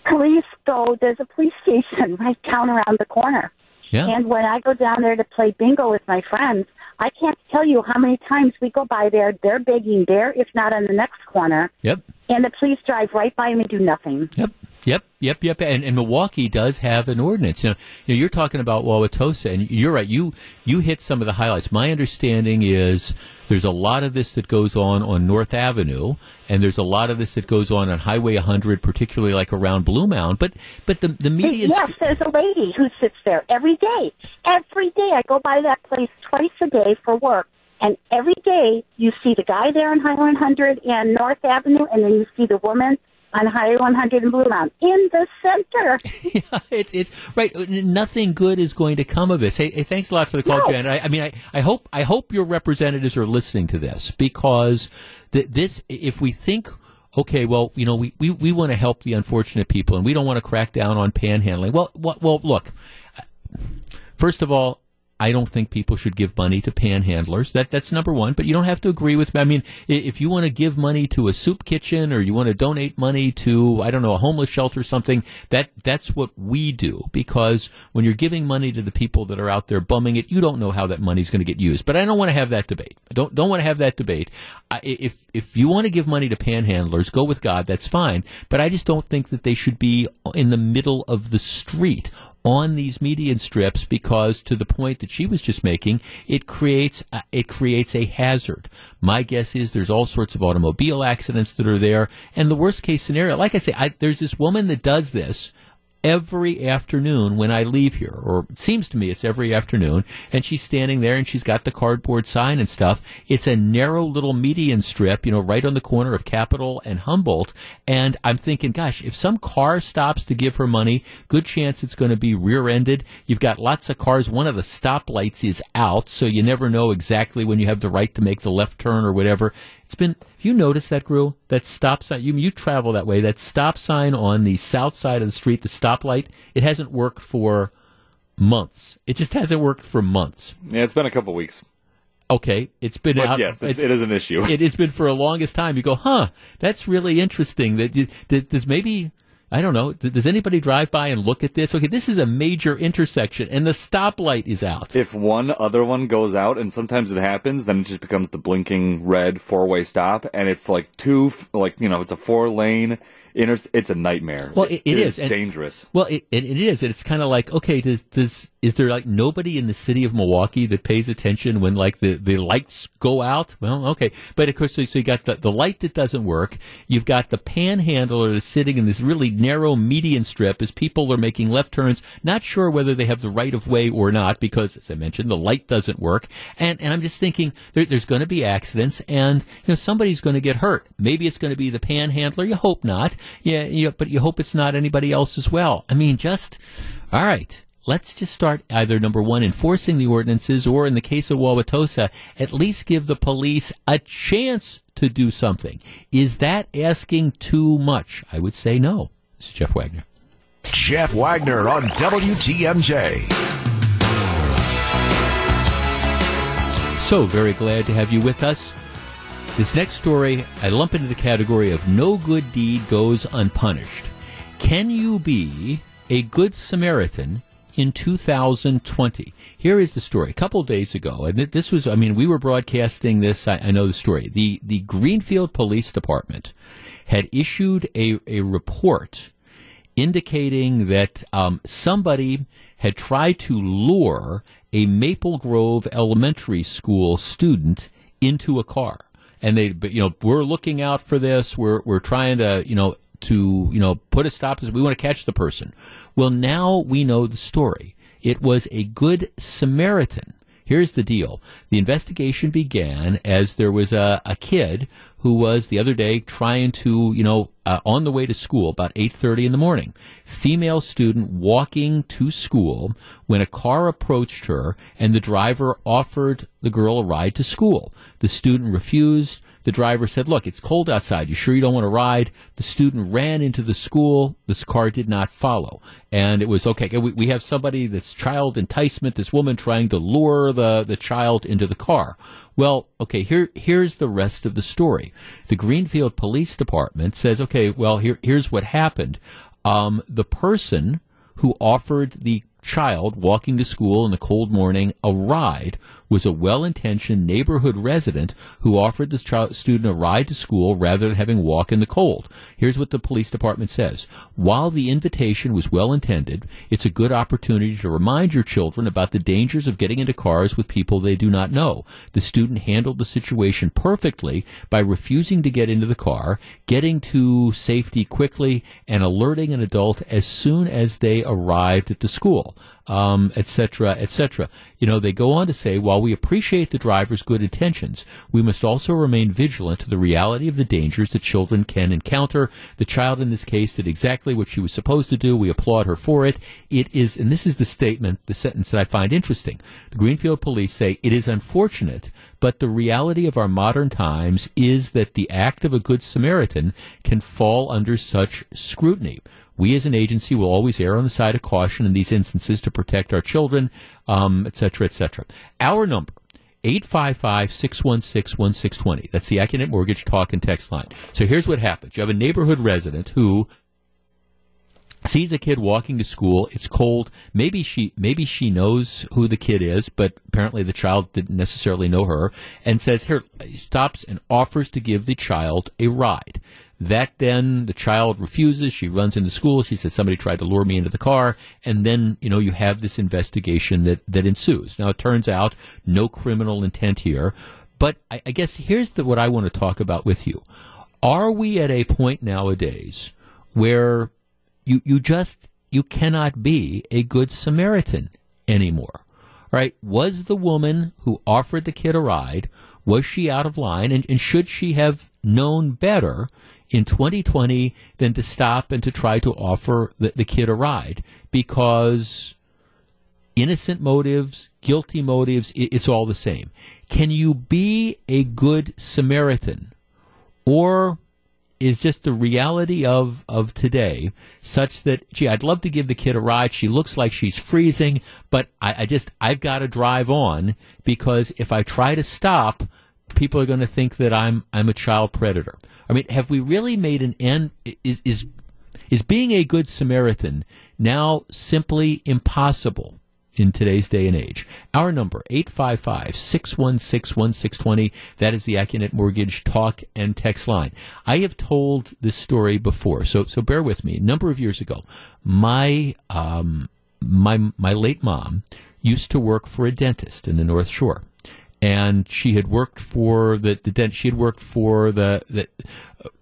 Police go, there's a police [LAUGHS] station right down around the corner. Yeah. And when I go down there to play bingo with my friends, I can't tell you how many times we go by there. They're begging there, if not on the next corner. Yep. And the police drive right by them and do nothing. Yep. Yep, yep, yep. And, and Milwaukee does have an ordinance. You know, you know, you're talking about Wauwatosa, and you're right. You you hit some of the highlights. My understanding is there's a lot of this that goes on on North Avenue, and there's a lot of this that goes on on Highway 100, particularly like around Blue Mound. But but the the media. Yes, there's a lady who sits there every day. Every day I go by that place twice a day for work. And every day you see the guy there on Highway 100 and North Avenue, and then you see the woman on Highway 100 in Blue Mountain in the center. [LAUGHS] yeah, it's it's right. Nothing good is going to come of this. Hey, hey thanks a lot for the call, No. Janet. I, I mean, I, I hope I hope your representatives are listening to this because th- this, if we think. Okay, well, you know, we, we, we want to help the unfortunate people, and we don't want to crack down on panhandling. Well, well, well look, uh, First of all, I don't think people should give money to panhandlers. That that's number one. But you don't have to agree with me. I mean, if you want to give money to a soup kitchen or you want to donate money to I don't know a homeless shelter or something, that that's what we do. Because when you're giving money to the people that are out there bumming it, you don't know how that money's going to get used. But I don't want to have that debate. I don't don't want to have that debate. I, if if you want to give money to panhandlers, go with God. That's fine. But I just don't think that they should be in the middle of the street on these median strips because to the point that she was just making, it creates a, it creates a hazard. My guess is there's all sorts of automobile accidents that are there, and the worst case scenario, like I say, I, there's this woman that does this every afternoon when I leave here, or it seems to me it's every afternoon, and she's standing there and she's got the cardboard sign and stuff. It's a narrow little median strip, you know, right on the corner of Capitol and Humboldt. And I'm thinking, gosh, if some car stops to give her money, good chance it's going to be rear ended. You've got lots of cars. One of the stoplights is out, so you never know exactly when you have the right to make the left turn or whatever. It's been. Have you noticed that, Gru? That stop sign. You you travel that way. That stop sign on the south side of the street, the stoplight. It hasn't worked for months. It just hasn't worked for months. Yeah, it's been a couple weeks. Okay, it's been But out. yes, it's, it is an issue. [LAUGHS] It has been for a longest time. You go, huh? That's really interesting. That- does maybe I don't know. Does anybody drive by and look at this? Okay, this is a major intersection, and the stoplight is out. if one other one goes out, and sometimes it happens, then it just becomes the blinking red four way stop, and it's like two, like you know, it's a four Inter- it's a nightmare. Well, it- it is, and- dangerous. Well, it, it, it is, and it's kind of like, okay, does, does is there like nobody in the city of Milwaukee that pays attention when like the, the lights go out? Well, okay, but of course, so, so you got the, the light that doesn't work. You've got the panhandler that's sitting in this really narrow median strip as people are making left turns, not sure whether they have the right of way or not because, as I mentioned, the light doesn't work. And and I'm just thinking there, there's going to be accidents, and you know somebody's going to get hurt. Maybe it's going to be the panhandler. You hope not. Yeah, you, but you hope it's not anybody else as well. I mean, just all right. Let's just start either number one, enforcing the ordinances, or in the case of Wauwatosa, at least give the police a chance to do something. Is that asking too much? I would say no. This is Jeff Wagner. Jeff Wagner on WTMJ. So very glad to have you with us. This next story, I lump into the category of no good deed goes unpunished. Can you be a good Samaritan in 2020? Here is the story. A couple days ago, and this was, I mean, we were broadcasting this. I, I know the story. The the Greenfield Police Department had issued a, a report indicating that um, somebody had tried to lure a Maple Grove Elementary School student into a car, and they, but, you know, we're looking out for this. We're we're trying to, you know, to you know put a stop to this. We want to catch the person. Well, now we know the story. It was a good Samaritan. Here's the deal. The investigation began as there was a, a kid who was the other day trying to, you know, uh, on the way to school about 8.30 in the morning. Female student walking to school when a car approached her and the driver offered the girl a ride to school. The student refused. The driver said, Look, it's cold outside. You sure you don't want to ride? The student ran into the school. This car did not follow. And it was okay. We, we have somebody that's child enticement, this woman trying to lure the, the child into the car. Well, okay, here, here's the rest of the story. The Greenfield Police Department says, okay, well, here, here's what happened. Um, the person who offered the child walking to school in the cold morning a ride was a well-intentioned neighborhood resident who offered the student a ride to school rather than having walk in the cold. Here's what the police department says. While the invitation was well-intended, it's a good opportunity to remind your children about the dangers of getting into cars with people they do not know. The student handled the situation perfectly by refusing to get into the car, getting to safety quickly, and alerting an adult as soon as they arrived at the school um, etc. et. You know, they go on to say, while we appreciate the driver's good intentions, we must also remain vigilant to the reality of the dangers that children can encounter. The child in this case did exactly what she was supposed to do. We applaud her for it. It is, and this is the statement, the sentence that I find interesting. The Greenfield police say, it is unfortunate but the reality of our modern times is that the act of a good Samaritan can fall under such scrutiny. We as an agency will always err on the side of caution in these instances to protect our children, um, et cetera, et cetera. Our number, 855-616-1620. That's the Accunet Mortgage talk and text line. So here's what happens. You have a neighborhood resident who sees a kid walking to school. It's cold. Maybe she maybe she knows who the kid is, but apparently the child didn't necessarily know her. And says here stops and offers to give the child a ride. That then the child refuses. She runs into school. She says somebody tried to lure me into the car, and then you know you have this investigation that that ensues. Now it turns out no criminal intent here, but I, I guess here's the, what I want to talk about with you. Are we at a point nowadays where you you just you cannot be a good Samaritan anymore? Right? Was the woman who offered the kid a ride was she out of line, and, and should she have known better in 2020 than to stop and to try to offer the, the kid a ride? Because innocent motives, guilty motives, it, it's all the same. Can you be a good Samaritan? Or is just the reality of, of today such that, gee, I'd love to give the kid a ride. She looks like she's freezing, but I, I just, I've got to drive on because if I try to stop, people are going to think that I'm, I'm a child predator. I mean, have we really made an end? Is, is, is being a good Samaritan now simply impossible? in today's day and age. Our number, 855-616-1620. That is the Accunet Mortgage talk and text line. I have told this story before, so, so bear with me. A number of years ago, my, um, my, my late mom used to work for a dentist in the North Shore and she had worked for the, the dent. She had worked for the, the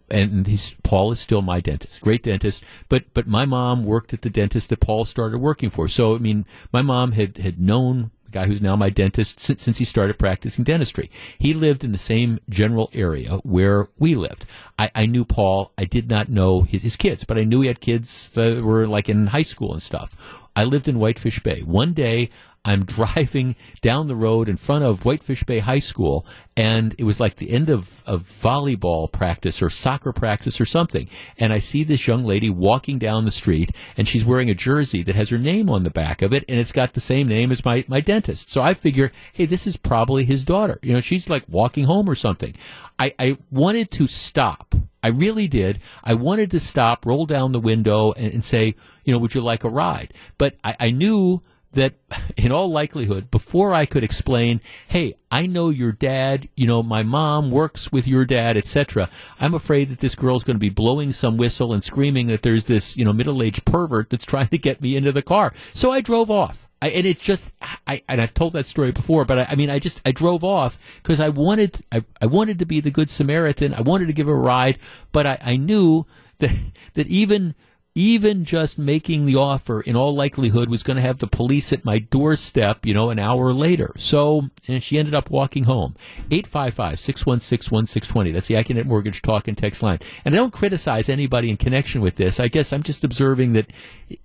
and he's Paul is still my dentist, great dentist. But but my mom worked at the dentist that Paul started working for. So I mean, my mom had had known the guy who's now my dentist since, since he started practicing dentistry. He lived in the same general area where we lived. I, I knew Paul. I did not know his, his kids, but I knew he had kids that were like in high school and stuff. I lived in Whitefish Bay. One day, I'm driving down the road in front of Whitefish Bay High School, and it was like the end of, of volleyball practice or soccer practice or something. And I see this young lady walking down the street, and she's wearing a jersey that has her name on the back of it, and it's got the same name as my, my dentist. So I figure, hey, this is probably his daughter. You know, she's like walking home or something. I, I wanted to stop. I really did. I wanted to stop, roll down the window, and, and say, you know, would you like a ride? But I, I knew that in all likelihood, before I could explain, hey, I know your dad, you know, my mom works with your dad, etc., I'm afraid that this girl's going to be blowing some whistle and screaming that there's this, you know, middle-aged pervert that's [LAUGHS] trying to get me into the car. So I drove off. I, and it just, I, and I've told that story before, but I, I mean, I just, I drove off because I wanted, I, I wanted to be the good Samaritan. I wanted to give a ride, but I, I knew that, that even even just making the offer in all likelihood was going to have the police at my doorstep, you know, an hour later. So, and she ended up walking home. 855-616-1620. That's the Accunet Mortgage Talk and Text line. And I don't criticize anybody in connection with this. I guess I'm just observing that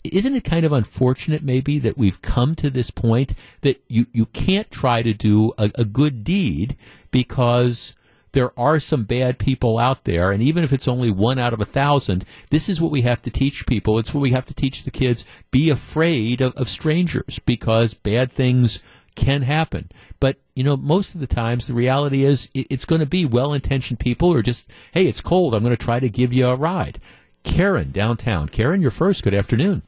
isn't it kind of unfortunate maybe that we've come to this point that you, you can't try to do a, a good deed because there are some bad people out there, and even if it's only one out of a thousand, this is what we have to teach people. It's what we have to teach the kids. Be afraid of, of strangers because bad things can happen. But, you know, most of the times the reality is it, it's going to be well intentioned people or just, hey, it's cold. I'm going to try to give you a ride. Karen, downtown. Karen, you're first. Good afternoon.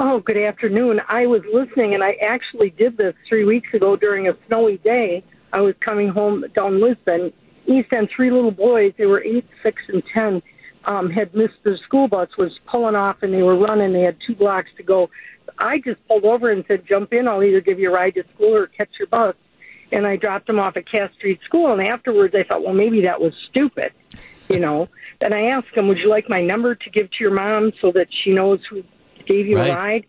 Oh, good afternoon. I was listening, and I actually did this three weeks ago during a snowy day. I was coming home down Lisbon East, and three little boys, they were eight, six, and ten, um, had missed their school bus, was pulling off, and they were running. They had two blocks to go. I just pulled over and said, "Jump in. I'll either give you a ride to school or catch your bus." And I dropped them off at Cass Street School. And afterwards, I thought, well, maybe that was stupid, you know. Then I asked them, "Would you like my number to give to your mom so that she knows who gave you Right. a ride?"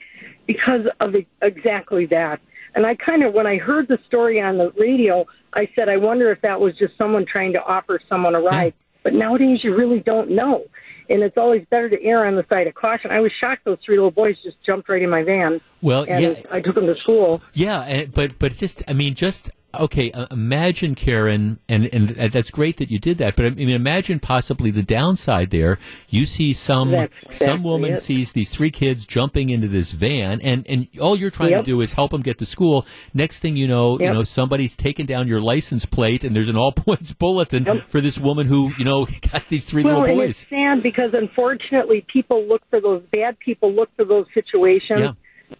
Because of exactly that. And I kind of, when I heard the story on the radio, I said, I wonder if that was just someone trying to offer someone a ride. But nowadays, you really don't know. And it's always better to err on the side of caution. I was shocked those three little boys just jumped right in my van. Well, and yeah. I took them to school. Yeah, and, but but just I mean, just okay. Uh, imagine Karen, and and that's great that you did that. But I mean, imagine possibly the downside there. You see some That's some woman it. sees these three kids jumping into this van, and and all you're trying Yep. to do is help them get to school. Next thing you know, you know somebody's taken down your license plate, and there's an all points [LAUGHS] bulletin for this woman who you know [LAUGHS] got these three well, little and boys. it's sad because unfortunately, people look for those bad people look for those situations Yeah.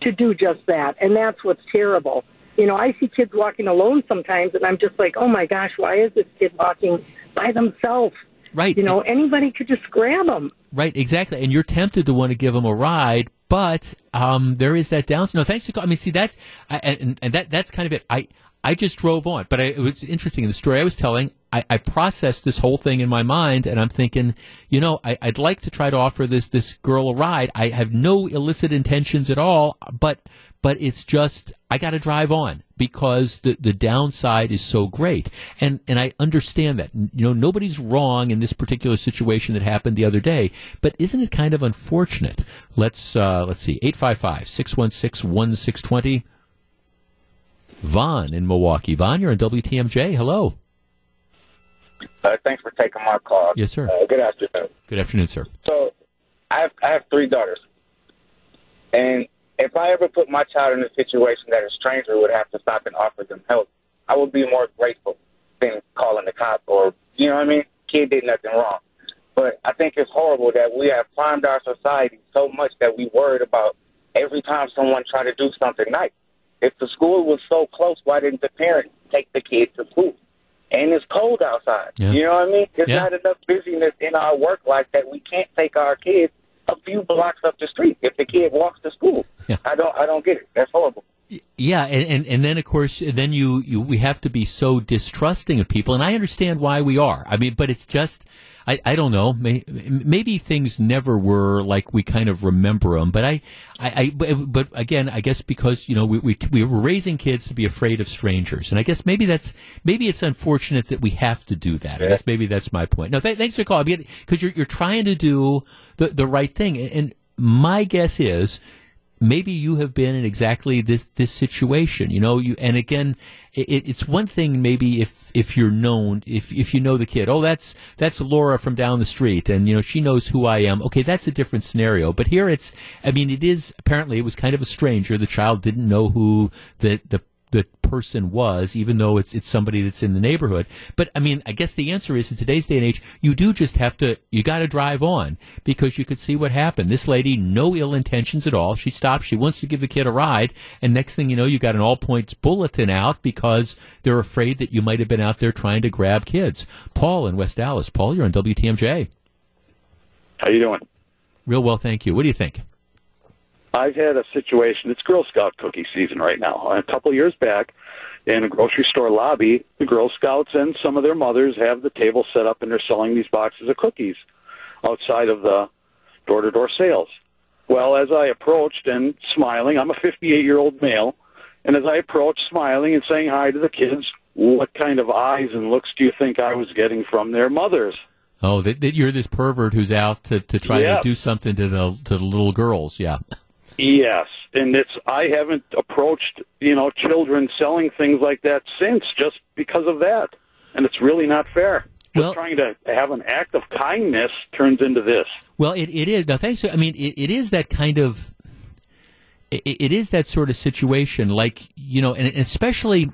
to do just that, and that's what's terrible. You know, I see kids walking alone sometimes, and I'm just like, oh my gosh, why is this kid walking by themselves? Right. You know, anybody could just grab them. Right, exactly. And you're tempted to want to give them a ride, but um, there is that downside. No, thanks to calling. I mean, see that, I, and, and that that's kind of it. I I just drove on, but I, it was interesting. In the story I was telling, I, I processed this whole thing in my mind, and I'm thinking, you know, I, I'd like to try to offer this this girl a ride. I have no illicit intentions at all, but but it's just I got to drive on because the the downside is so great, and and I understand that. You know, nobody's wrong in this particular situation that happened the other day, but isn't it kind of unfortunate? Let's uh, let's see, 855-616-1620. Vaughn in Milwaukee. Vaughn, you're on WTMJ. Hello. Uh, thanks for taking my call. Yes, sir. Uh, good afternoon. Good afternoon, sir. So, I have I have three daughters, and if I ever put my child in a situation that a stranger would have to stop and offer them help, I would be more grateful than calling the cops or you know what I mean. Kid did nothing wrong, but I think it's horrible that we have primed our society so much that we worried about every time someone tried to do something nice. If the school was so close, why didn't the parents take the kids to school? And it's cold outside. Yeah. You know what I mean? There's Yeah. not enough busyness in our work life that we can't take our kids a few blocks up the street if the kid walks to school. Yeah. I don't I don't get it. That's horrible. Yeah, and, and, and then of course, then you, you we have to be so distrusting of people, and I understand why we are. I mean, but it's just, I, I don't know, may, maybe things never were like we kind of remember them. But I, I, I but- again, I guess because you know we, we we were raising kids to be afraid of strangers, and I guess maybe that's maybe it's unfortunate that we have to do that. I guess maybe that's my point. No, th- thanks for calling because you're you're trying to do the the right thing, and my guess is maybe you have been in exactly this this situation you know you and again it, it's one thing maybe if if you're known if if you know the kid oh that's that's Laura from down the street and you know she knows who I am. Okay that's a different scenario. But here it's I mean it is apparently it was kind of a stranger. The child didn't know who the the the person was, even though it's it's somebody that's in the neighborhood. But I mean, I guess the answer is in today's day and age, you do just have to you got to drive on because you could see what happened. This lady, no ill intentions at all. She stops. She wants to give the kid a ride, and next thing you know, you got an all points bulletin out because they're afraid that you might have been out there trying to grab kids. Paul in West Allis. Paul, you're on WTMJ. How you doing? Real well, thank you. What do you think? I've had a situation. It's Girl Scout cookie season right now. A couple of years back, in a grocery store lobby, the Girl Scouts and some of their mothers have the table set up, and they're selling these boxes of cookies outside of the door-to-door sales. Well, as I approached and smiling, I'm a 58 year old male, and as I approached, smiling and saying hi to the kids, what kind of eyes and looks do you think I was getting from their mothers? Oh, that, that you're this pervert who's out to, to try to do something to the to the little girls. Yeah. Yes, and it's I haven't approached you know children selling things like that since just because of that, and it's really not fair. Just trying to have an act of kindness turns into this. Well, it, it is. Now, thanks. I mean, it, it is that kind of. It, it is that sort of situation, like you know, and, and especially,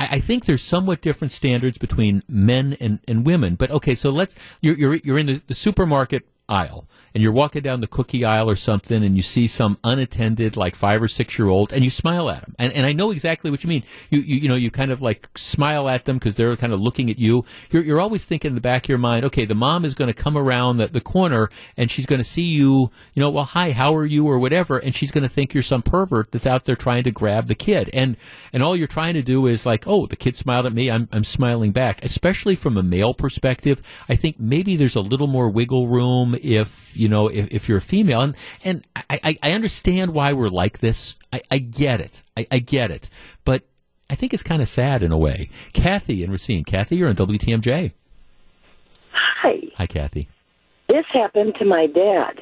I, I think there's somewhat different standards between men and, and women. But okay, so let's you're you're, you're in the, the supermarket aisle. And you're walking down the cookie aisle or something and you see some unattended like five or six year old and you smile at them and, and i know exactly what you mean. You you, you know you kind of like smile at them because they're kind of looking at you. You're, you're always thinking in the back of your mind okay the mom is going to come around the, the corner and she's going to see you you know well hi how are you? or whatever and she's going to think you're some pervert that's out there trying to grab the kid. And and all you're trying to do is like oh the kid smiled at me. I'm, I'm smiling back. Especially from a male perspective i think maybe there's a little more wiggle room if you know if, if you're a female and and I, I, understand why we're like this I, I get it I, I get it but I think it's kind of sad in a way Kathy and Racine Kathy you're on WTMJ Hi. hi Kathy This happened to my dad.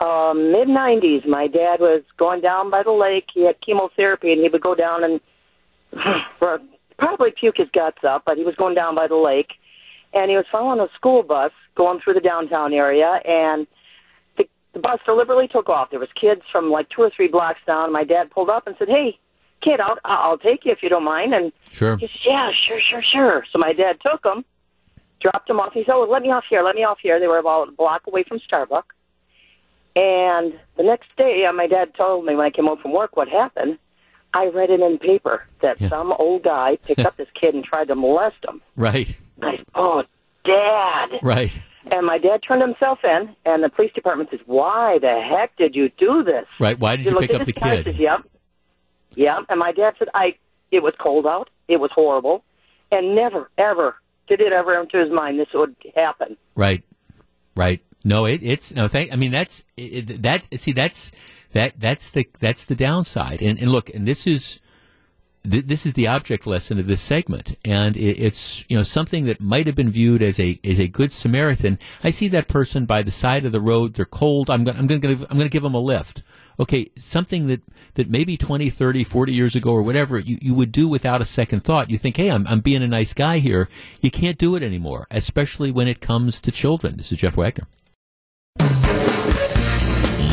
Um, Mid 90s, my dad was going down by the lake. He had chemotherapy, and he would go down and [SIGHS] probably puke his guts up, but he was going down by the lake. And he was following a school bus going through the downtown area, and the, the bus deliberately took off. There was kids from like two or three blocks down. My dad pulled up and said, "Hey, kid, I'll I'll take you if you don't mind." And Sure. he said, "Yeah, sure, sure, sure." So my dad took him, dropped him off. He said, "Oh, let me off here. Let me off here." They were about a block away from Starbucks. And the next day, uh, my dad told me when I came home from work what happened. I read it in paper that some old guy picked [LAUGHS] up this kid and tried to molest him. right I, oh, Dad. Right. And my dad turned himself in, and the police department says, "Why the heck did you do this?" Right. Why did you looked pick up the kid? Says, yep. Yep. And my dad said, "I. It was cold out. It was horrible, and never, ever did it ever enter his mind this would happen." Right. Right. No, it, it's no. Thank. I mean, that's it, that. See, that's that. That's the that's the downside. And and look, and this is th- this is the object lesson of this segment, and it, it's you know something that might have been viewed as a as a good Samaritan. I see that person by the side of the road. They're cold. I'm going I'm going to I'm going to give them a lift. Okay, something that, that maybe 20, 30, 40 years ago or whatever, you, you would do without a second thought. You think, hey, I'm, I'm being a nice guy here. You can't do it anymore, especially when it comes to children. This is Jeff Wagner.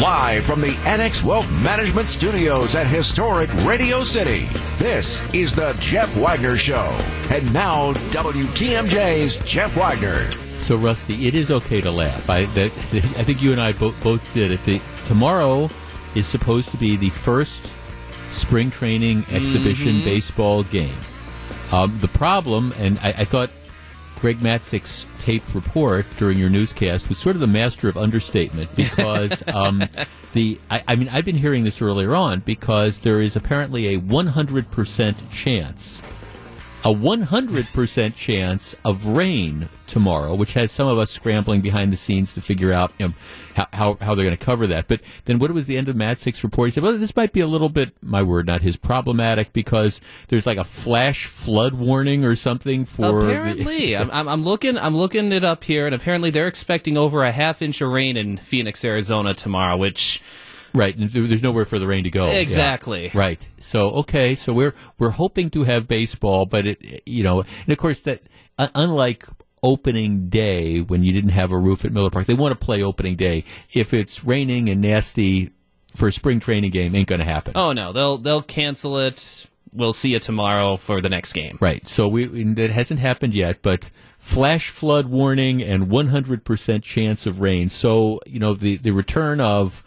Live from the Annex Wealth Management Studios at historic Radio City, this is the Jeff Wagner Show. And now, WTMJ's Jeff Wagner. So, Rusty, it is okay to laugh. I, that, I think you and I both, both did it. The, tomorrow is supposed to be the first spring training exhibition Mhm. baseball game. Um, the problem, and I, I thought Greg Matzek's taped report during your newscast was sort of the master of understatement [LAUGHS] because um, the I, I mean I've been hearing this earlier on because there is apparently a 100% chance a 100% chance of rain tomorrow, which has some of us scrambling behind the scenes to figure out you know, how, how, how they're going to cover that. But then what was the end of Six report? He said, well, this might be a little bit, my word, not his, problematic because there's like a flash flood warning or something for. Apparently, I'm, I'm, I'm looking. I'm looking it up here, and apparently they're expecting over a half inch of rain in Phoenix, Arizona tomorrow. Which, Right, and there's nowhere for the rain to go. Yeah. Exactly. Right. So okay, so we're we're hoping to have baseball, but it you know, and of course that uh, unlike opening day when you didn't have a roof at Miller Park, they want to play opening day. If it's raining and nasty for a spring training game, ain't going to happen. oh no, they'll they'll cancel it. We'll see you tomorrow for the next game. Right. So we and that hasn't happened yet, but flash flood warning and 100% chance of rain. So, you know, the the return of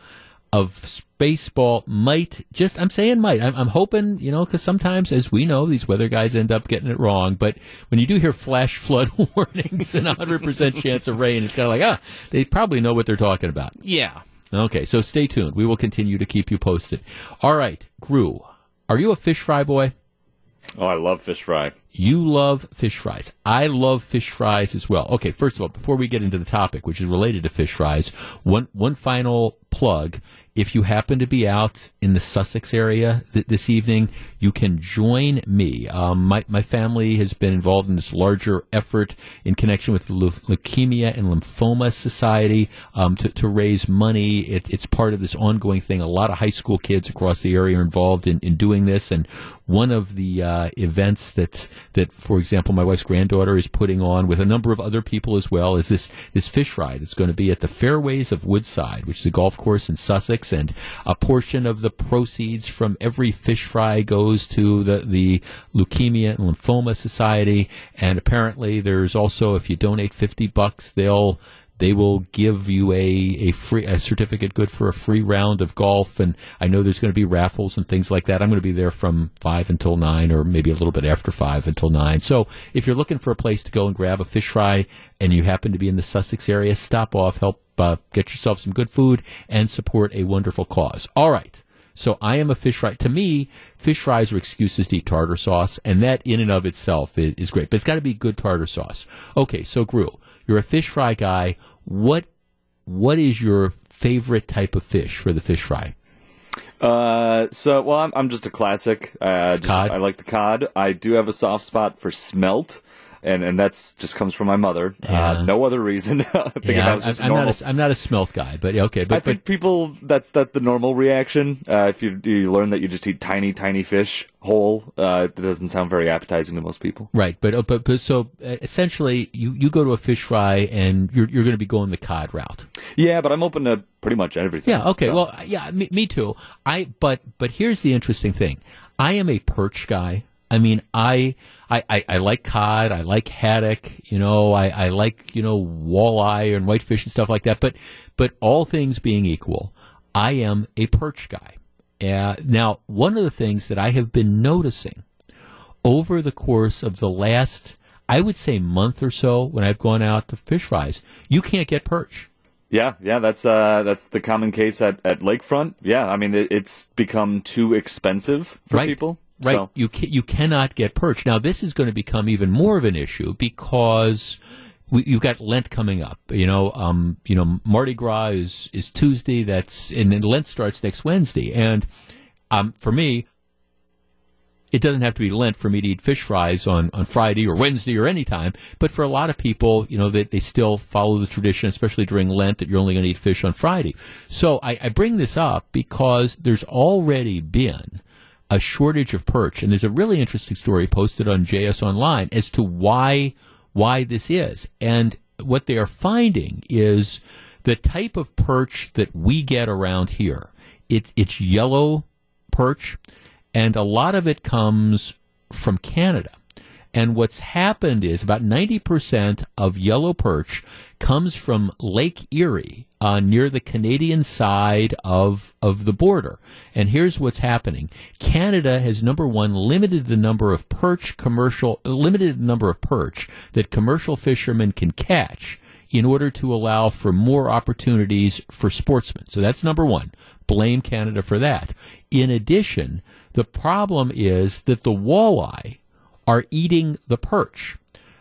of baseball might just I'm saying might. I'm, I'm hoping, you know, cuz sometimes as we know these weather guys end up getting it wrong, but when you do hear flash flood [LAUGHS] warnings and 100% chance of rain, it's kind of like, ah, they probably know what they're talking about. Yeah. Okay, so stay tuned. We will continue to keep you posted. All right, Gru, are you a fish fry boy? Oh, I love fish fry. You love fish fries. I love fish fries as well. Okay, first of all, before we get into the topic, which is related to fish fries, one one final plug. If you happen to be out in the Sussex area th- this evening, you can join me. Um, my, my family has been involved in this larger effort in connection with the Leu- Leukemia and Lymphoma Society um, to, to raise money. It, it's part of this ongoing thing. A lot of high school kids across the area are involved in, in doing this. And one of the uh, events that, that, for example, my wife's granddaughter is putting on with a number of other people as well is this, this fish ride. It's going to be at the Fairways of Woodside, which is a golf course in Sussex. And a portion of the proceeds from every fish fry goes to the, the Leukemia and Lymphoma Society. And apparently there's also, if you donate 50 bucks, they'll they will give you a, a free a certificate good for a free round of golf and I know there's going to be raffles and things like that. I'm going to be there from 5 until 9 or maybe a little bit after 5 until 9. So if you're looking for a place to go and grab a fish fry and you happen to be in the Sussex area, stop off, help uh, get yourself some good food and support a wonderful cause. All right. So I am a fish fry. To me, fish fries are excuses to eat tartar sauce, and that in and of itself is, is great. But it's got to be good tartar sauce. Okay, so Gru, you're a fish fry guy. What what is your favorite type of fish for the fish fry? Uh, so well, I'm, I'm just a classic. Uh, just, Cod? I like the cod. I do have a soft spot for smelt, and and that's just comes from my mother. Yeah. Uh, no other reason. [LAUGHS] I Yeah, I was I'm, just I'm normal. not a, I'm not a smelt guy, but okay, but, I think people that's that's the normal reaction. Uh, if you you learn that you just eat tiny tiny fish whole, uh, it doesn't sound very appetizing to most people. Right, but uh, but, but so uh, essentially, you, you go to a fish fry and you're you're going to be going the cod route. Yeah, but I'm open to pretty much everything. Yeah. Okay. So- Well, yeah. Me, me too. I but but here's the interesting thing. I am a perch guy. I mean, I, I, I, I like cod. I like haddock. You know, I, I like you know walleye and whitefish and stuff like that. But but all things being equal, I am a perch guy. Uh, now, one of the things that I have been noticing over the course of the last, I would say month or so when I've gone out to fish fries, you can't get perch. Yeah, yeah, that's uh, that's the common case at, at lakefront. Yeah, I mean it, it's become too expensive for Right. people. Right. So, You ca- you cannot get perch. Now this is going to become even more of an issue because we, you've got Lent coming up. You know, um, you know, Mardi Gras is is Tuesday. That's and then Lent starts next Wednesday. And um, for me, it doesn't have to be Lent for me to eat fish fries on, on Friday or Wednesday or any time. But for a lot of people, you know, they, they still follow the tradition, especially during Lent, that you're only going to eat fish on Friday. So I, I bring this up because there's already been a shortage of perch, and there's a really interesting story posted on JS Online as to why why this is. And what they are finding is the type of perch that we get around here. It, it's yellow perch, and a lot of it comes from Canada. And what's happened is about 90% of yellow perch comes from Lake Erie uh, near the Canadian side of, of the border. And here's what's happening. Canada has, number one, limited the number of perch commercial, limited the number of perch that commercial fishermen can catch in order to allow for more opportunities for sportsmen. So that's number one. Blame Canada for that. In addition, the problem is that the walleye are eating the perch.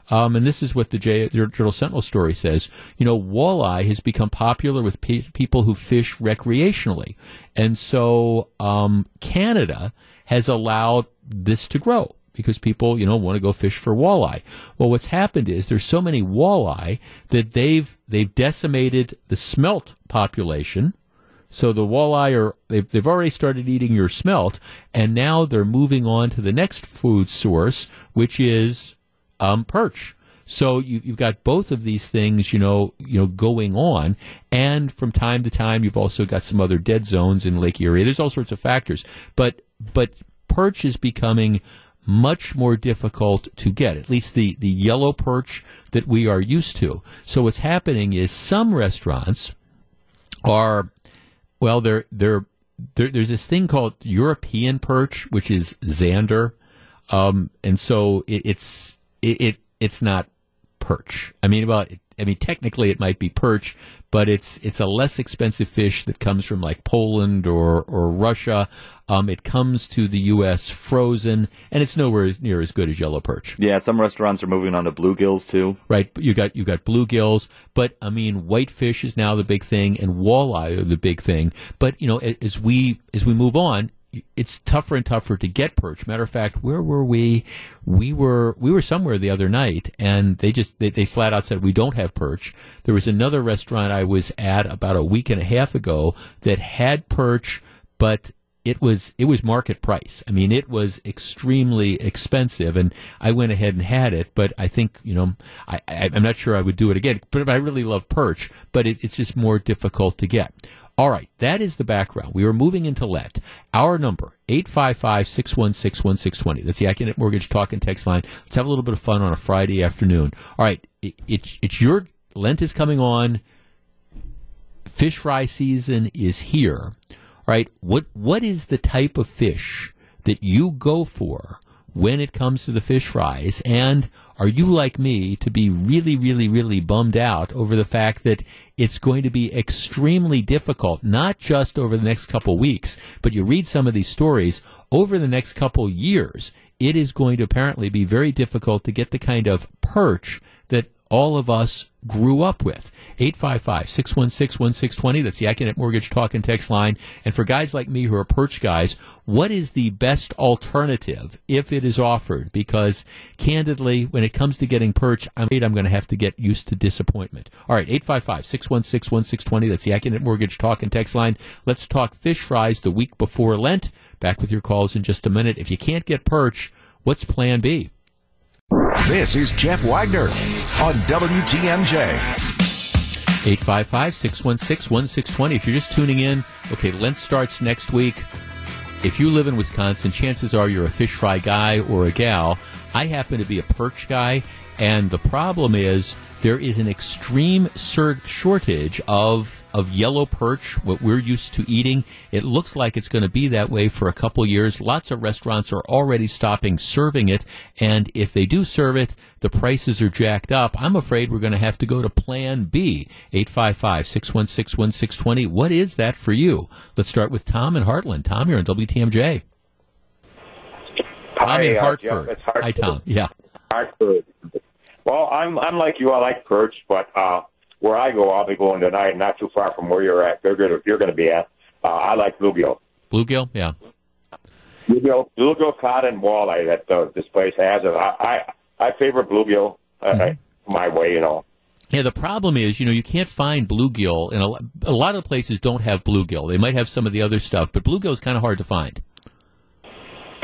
Um, and this is what the J- Journal Sentinel story says. You know, walleye has become popular with pe- people who fish recreationally. And so um, Canada has allowed this to grow because people, you know, want to go fish for walleye. Well, what's happened is there's so many walleye that they've they've decimated the smelt population. So the walleye are they've they've already started eating your smelt, and now they're moving on to the next food source, which is um, perch. So you, you've got both of these things, you know, you know, going on, and from time to time, you've also got some other dead zones in Lake Erie. There's all sorts of factors, but but perch is becoming much more difficult to get, at least the, the yellow perch that we are used to. So what's happening is some restaurants are, well, they're, they're, there, there's this thing called European perch, which is Zander. Um, and so it, it's, it, it, it's not perch. I mean, well, it, I mean, technically it might be perch, but it's it's a less expensive fish that comes from like Poland or or Russia. Um, it comes to the U.S. frozen, and it's nowhere near as good as yellow perch. yeah, some restaurants are moving on to bluegills too. Right, you got you got bluegills, but I mean, whitefish is now the big thing, and walleye are the big thing. But you know, as we as we move on, it's tougher and tougher to get perch. Matter of fact, where were we? We were we were somewhere the other night, and they just they, they flat out said we don't have perch. There was another restaurant I was at about a week and a half ago that had perch, but it was it was market price. I mean, it was extremely expensive, and I went ahead and had it. But I think you know, I, I I'm not sure I would do it again. But I really love perch, but it, it's just more difficult to get. All right, that is the background. We are moving into let. Our number, 855-616-1620. That's the Accunet Mortgage Talk and Text line. Let's have a little bit of fun on a Friday afternoon. All right, it, it's, it's your, Lent is coming on. Fish fry season is here. All right, what, what is the type of fish that you go for when it comes to the fish fries? And are you like me to be really, really, really bummed out over the fact that it's going to be extremely difficult, not just over the next couple weeks, but you read some of these stories over the next couple years, it is going to apparently be very difficult to get the kind of perch that all of us grew up with. 855-616-1620. That's the Accunet Mortgage Talk and Text line. And for guys like me who are perch guys, what is the best alternative if it is offered? Because candidly, when it comes to getting perch, I'm afraid I'm going to have to get used to disappointment. All right, 855-616-1620. That's the Accunet Mortgage Talk and Text line. Let's talk fish fries the week before Lent. Back with your calls in just a minute. If you can't get perch, what's plan B? This is Jeff Wagner on WTMJ. 855 616 1620. If you're just tuning in, okay, Lent starts next week. If you live in Wisconsin, chances are you're a fish fry guy or a gal. I happen to be a perch guy, and the problem is there is an extreme sur- shortage of of yellow perch, what we're used to eating. It looks like it's going to be that way for a couple years. Lots of restaurants are already stopping serving it, and if they do serve it, the prices are jacked up. I'm afraid we're going to have to go to Plan B. 855-616-1620. What is that for you? Let's start with Tom in Heartland. Tom, you're on WTMJ. I'm in Hi, uh, Hartford. Jeff, Hartford. Hi, Tom. Yeah. Hartford. Well, I'm I'm like you. I like perch, but uh, where I go, I'll be going tonight, not too far from where you're at. You're gonna you're gonna be at. Uh, I like bluegill. Bluegill, yeah. Bluegill, bluegill, cod, and walleye that uh, this place has. And I I, I favor bluegill uh, my way, you know. Yeah, the problem is, you know, you can't find bluegill, and a lot of places don't have bluegill. They might have some of the other stuff, but bluegill is kind of hard to find.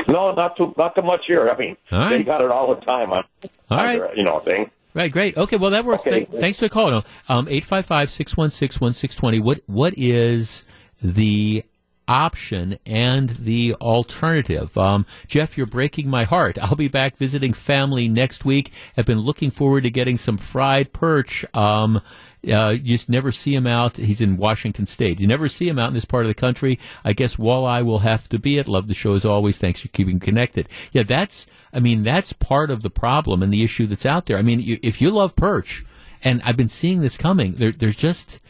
No, not too not too much here. I mean, All they right. got it all the time on, All right. their, you know thing. Right, great. Okay, well that works. Okay. Thank- thanks for the call. No, Um, eight five five six one six one six twenty. What what is the option and the alternative? Um, Jeff, you're breaking my heart. I'll be back visiting family next week. Have been looking forward to getting some fried perch. Um, uh, you just never see him out. He's in Washington State. You never see him out in this part of the country. I guess walleye will have to be it. Love the show as always. Thanks for keeping connected. Yeah, that's. I mean, that's part of the problem and the issue that's out there. I mean, you, if you love perch, and I've been seeing this coming, there, there's just.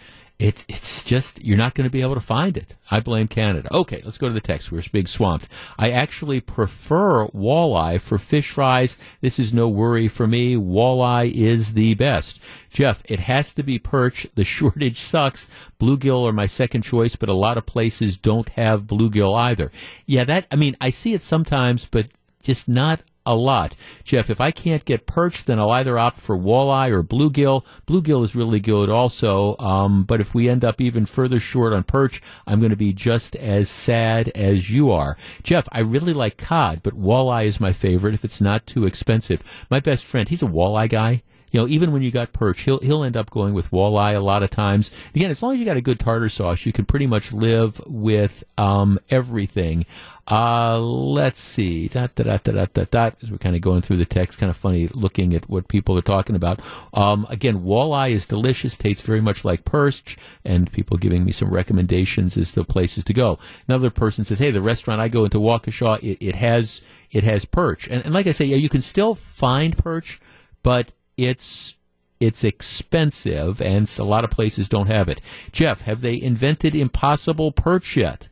It's it's just you're not going to be able to find it. I blame Canada. Okay, let's go to the text. We're big swamped. I actually prefer walleye for fish fries. This is no worry for me. Walleye is the best. Jeff, it has to be perch. The [LAUGHS] shortage sucks. Bluegill are my second choice, but a lot of places don't have bluegill either. Yeah, that I mean, I see it sometimes, but just not a lot. Jeff, if I can't get perch, then I'll either opt for walleye or bluegill. Bluegill is really good also, um, but if we end up even further short on perch, I'm going to be just as sad as you are. Jeff, I really like cod, but walleye is my favorite if it's not too expensive. My best friend, he's a walleye guy. You know, even when you got perch, he'll he'll end up going with walleye a lot of times. Again, as long as you got a good tartar sauce, you can pretty much live with um, everything. Uh, let's see. Dot, dot, dot, dot, dot, dot, as we're kind of going through the text, kind of funny looking at what people are talking about. Um, again, walleye is delicious, tastes very much like perch, and people giving me some recommendations as to places to go. Another person says, "Hey, the restaurant I go into Waukesha, it, it has it has perch," and, and like I say, yeah, you can still find perch, but it's it's expensive, and a lot of places don't have it. Jeff, have they invented impossible perch yet?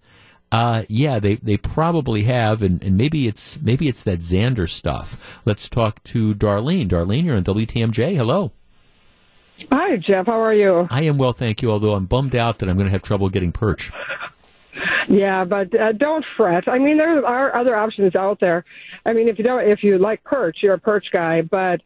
Uh, yeah, they, they probably have, and, and maybe it's maybe it's that Zander stuff. Let's talk to Darlene. Darlene, you're on WTMJ. Hello. Hi, Jeff. How are you? I am well, thank you. Although I'm bummed out that I'm going to have trouble getting perch. Yeah, but uh, don't fret. I mean, there are other options out there. I mean, if you don't, if you like perch, you're a perch guy. But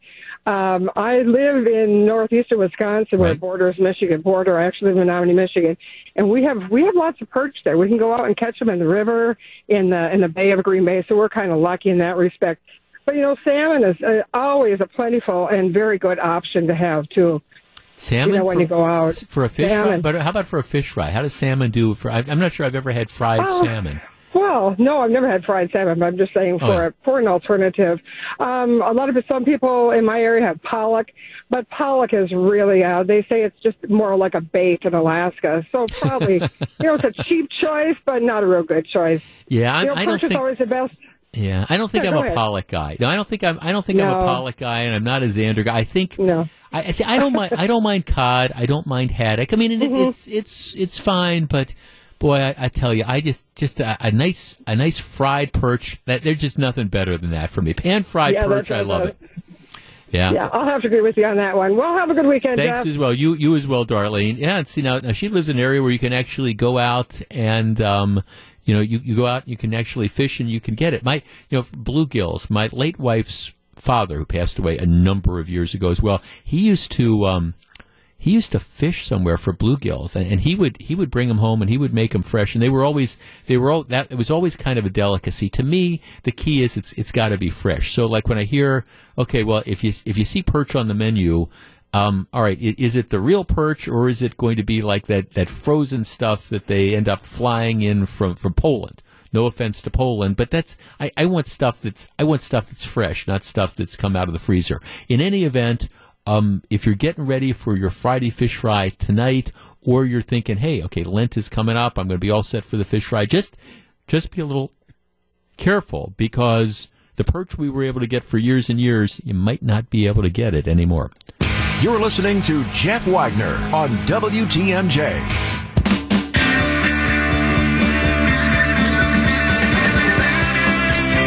um, I live in northeastern Wisconsin, where it borders Michigan border. I actually live in Menominee, Michigan, and we have we have lots of perch there. We can go out and catch them in the river, in the in the Bay of Green Bay. So we're kind of lucky in that respect. But you know, salmon is uh, always a plentiful and very good option to have too. Salmon You know, when for, you go out. for a fish fry. But how about for a fish fry? How does salmon do for? I- I'm not sure I've ever had fried Oh. salmon. Well, no, I've never had fried salmon, but I'm just saying for Oh, a, for an alternative. Um, a lot of some people in my area have pollock, but pollock is really uh, they say it's just more like a bait in Alaska. So probably [LAUGHS] you know it's a cheap choice, but not a real good choice. Yeah, I, you know, I don't think. always the best. Yeah, I don't think Yeah, I'm a ahead. Pollock guy. No, I don't think I'm. I don't think I'm a Pollock guy, and I'm not a Zander guy. I think. No. I I see. I don't mind. I don't mind cod. I don't mind haddock. I mean, it, [LAUGHS] Mm-hmm. it's it's it's fine, but boy, I, I tell you, I just just a, a nice a nice fried perch. That there's just nothing better than that for me. Pan fried Yeah, perch, I love it. Yeah. Yeah, I'll have to agree with you on that one. Well, have a good weekend, Thanks Jeff. as well. You you as well, Darlene. Yeah, and see now, now she lives in an area where you can actually go out and um, you know you, you go out and you can actually fish and you can get it. My you know bluegills. My late wife's father, who passed away a number of years ago as well, he used to um, he used to fish somewhere for bluegills, and, and he would he would bring them home and he would make them fresh, and they were always they were all that it was always kind of a delicacy. To me, the key is it's it's got to be fresh. So like when I hear, okay, well if you if you see perch on the menu. Um, all right, is it the real perch or is it going to be like that, that frozen stuff that they end up flying in from, from Poland? No offense to Poland, but that's I, I want stuff that's I want stuff that's fresh, not stuff that's come out of the freezer. In any event, um, if you're getting ready for your Friday fish fry tonight, or you're thinking, hey, okay, Lent is coming up, I'm going to be all set for the fish fry. Just just be a little careful because the perch we were able to get for years and years, you might not be able to get it anymore. You're listening to Jeff Wagner on WTMJ.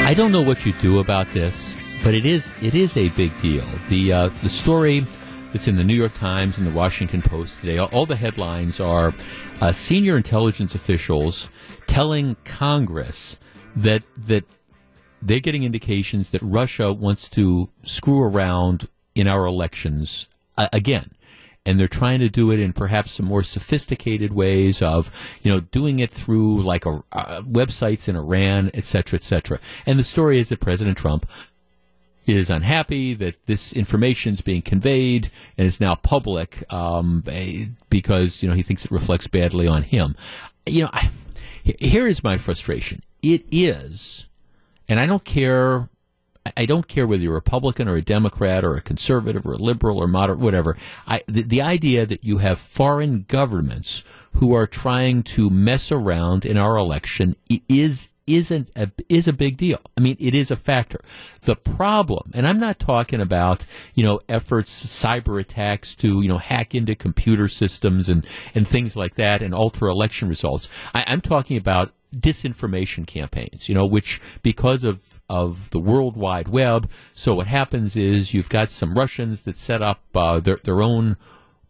I don't know what you do about this, but it is it is a big deal. The uh, the story that's in the New York Times and the Washington Post today, all, all the headlines are uh, senior intelligence officials telling Congress that that they're getting indications that Russia wants to screw around in our elections uh, again. And they're trying to do it in perhaps some more sophisticated ways of, you know, doing it through like a, uh, websites in Iran, et cetera, et cetera. And the story is that President Trump is unhappy that this information is being conveyed and is now public um, eh, because you know he thinks it reflects badly on him. You know, I, here is my frustration. It is, and I don't care. I don't care whether you're a Republican or a Democrat or a conservative or a liberal or moderate, whatever. I, the, the idea that you have foreign governments who are trying to mess around in our election is isn't a, is a big deal. I mean, it is a factor. The problem, and I'm not talking about you know efforts, cyber attacks to you know hack into computer systems and and things like that and alter election results. I, I'm talking about disinformation campaigns, you know, which because of of the World Wide Web, so what happens is you've got some Russians that set up uh, their their own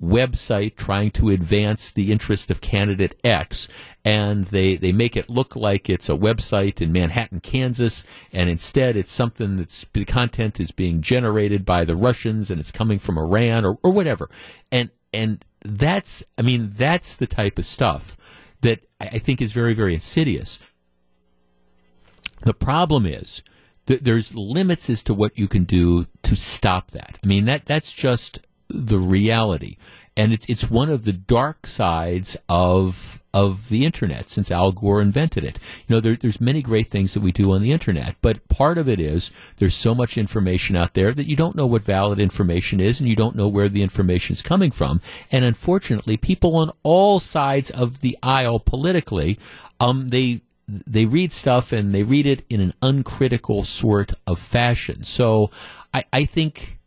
website trying to advance the interest of candidate X, and they, they make it look like it's a website in Manhattan, Kansas, and instead it's something that's the content is being generated by the Russians and it's coming from Iran or, or whatever. And and that's I mean that's the type of stuff that I think is very very insidious. The problem is there's limits as to what you can do to stop that. I mean that that's just the reality. And it, it's one of the dark sides of of the internet since Al Gore invented it. You know, there, there's many great things that we do on the internet, but part of it is there's so much information out there that you don't know what valid information is, and you don't know where the information is coming from. And unfortunately, people on all sides of the aisle politically, um, they they read stuff and they read it in an uncritical sort of fashion. So I, I think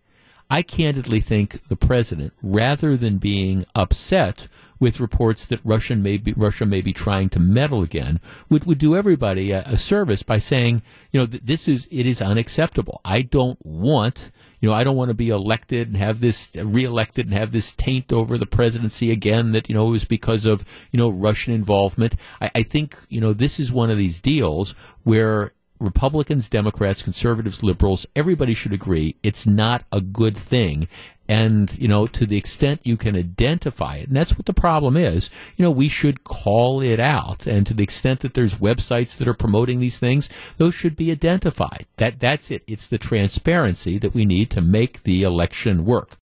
I candidly think the president, rather than being upset with reports that Russian may be, Russia may be trying to meddle again, would, would do everybody a, a service by saying, you know, th- this is it is unacceptable. I don't want. You know, I don't want to be elected and have this reelected and have this taint over the presidency again that, you know, it was because of, you know, Russian involvement. I, I think, you know, this is one of these deals where Republicans, Democrats, conservatives, liberals, everybody should agree it's not a good thing. And, you know, to the extent you can identify it, and that's what the problem is, you know, we should call it out. And to the extent that there's websites that are promoting these things, those should be identified. That, that's it. It's the transparency that we need to make the election work.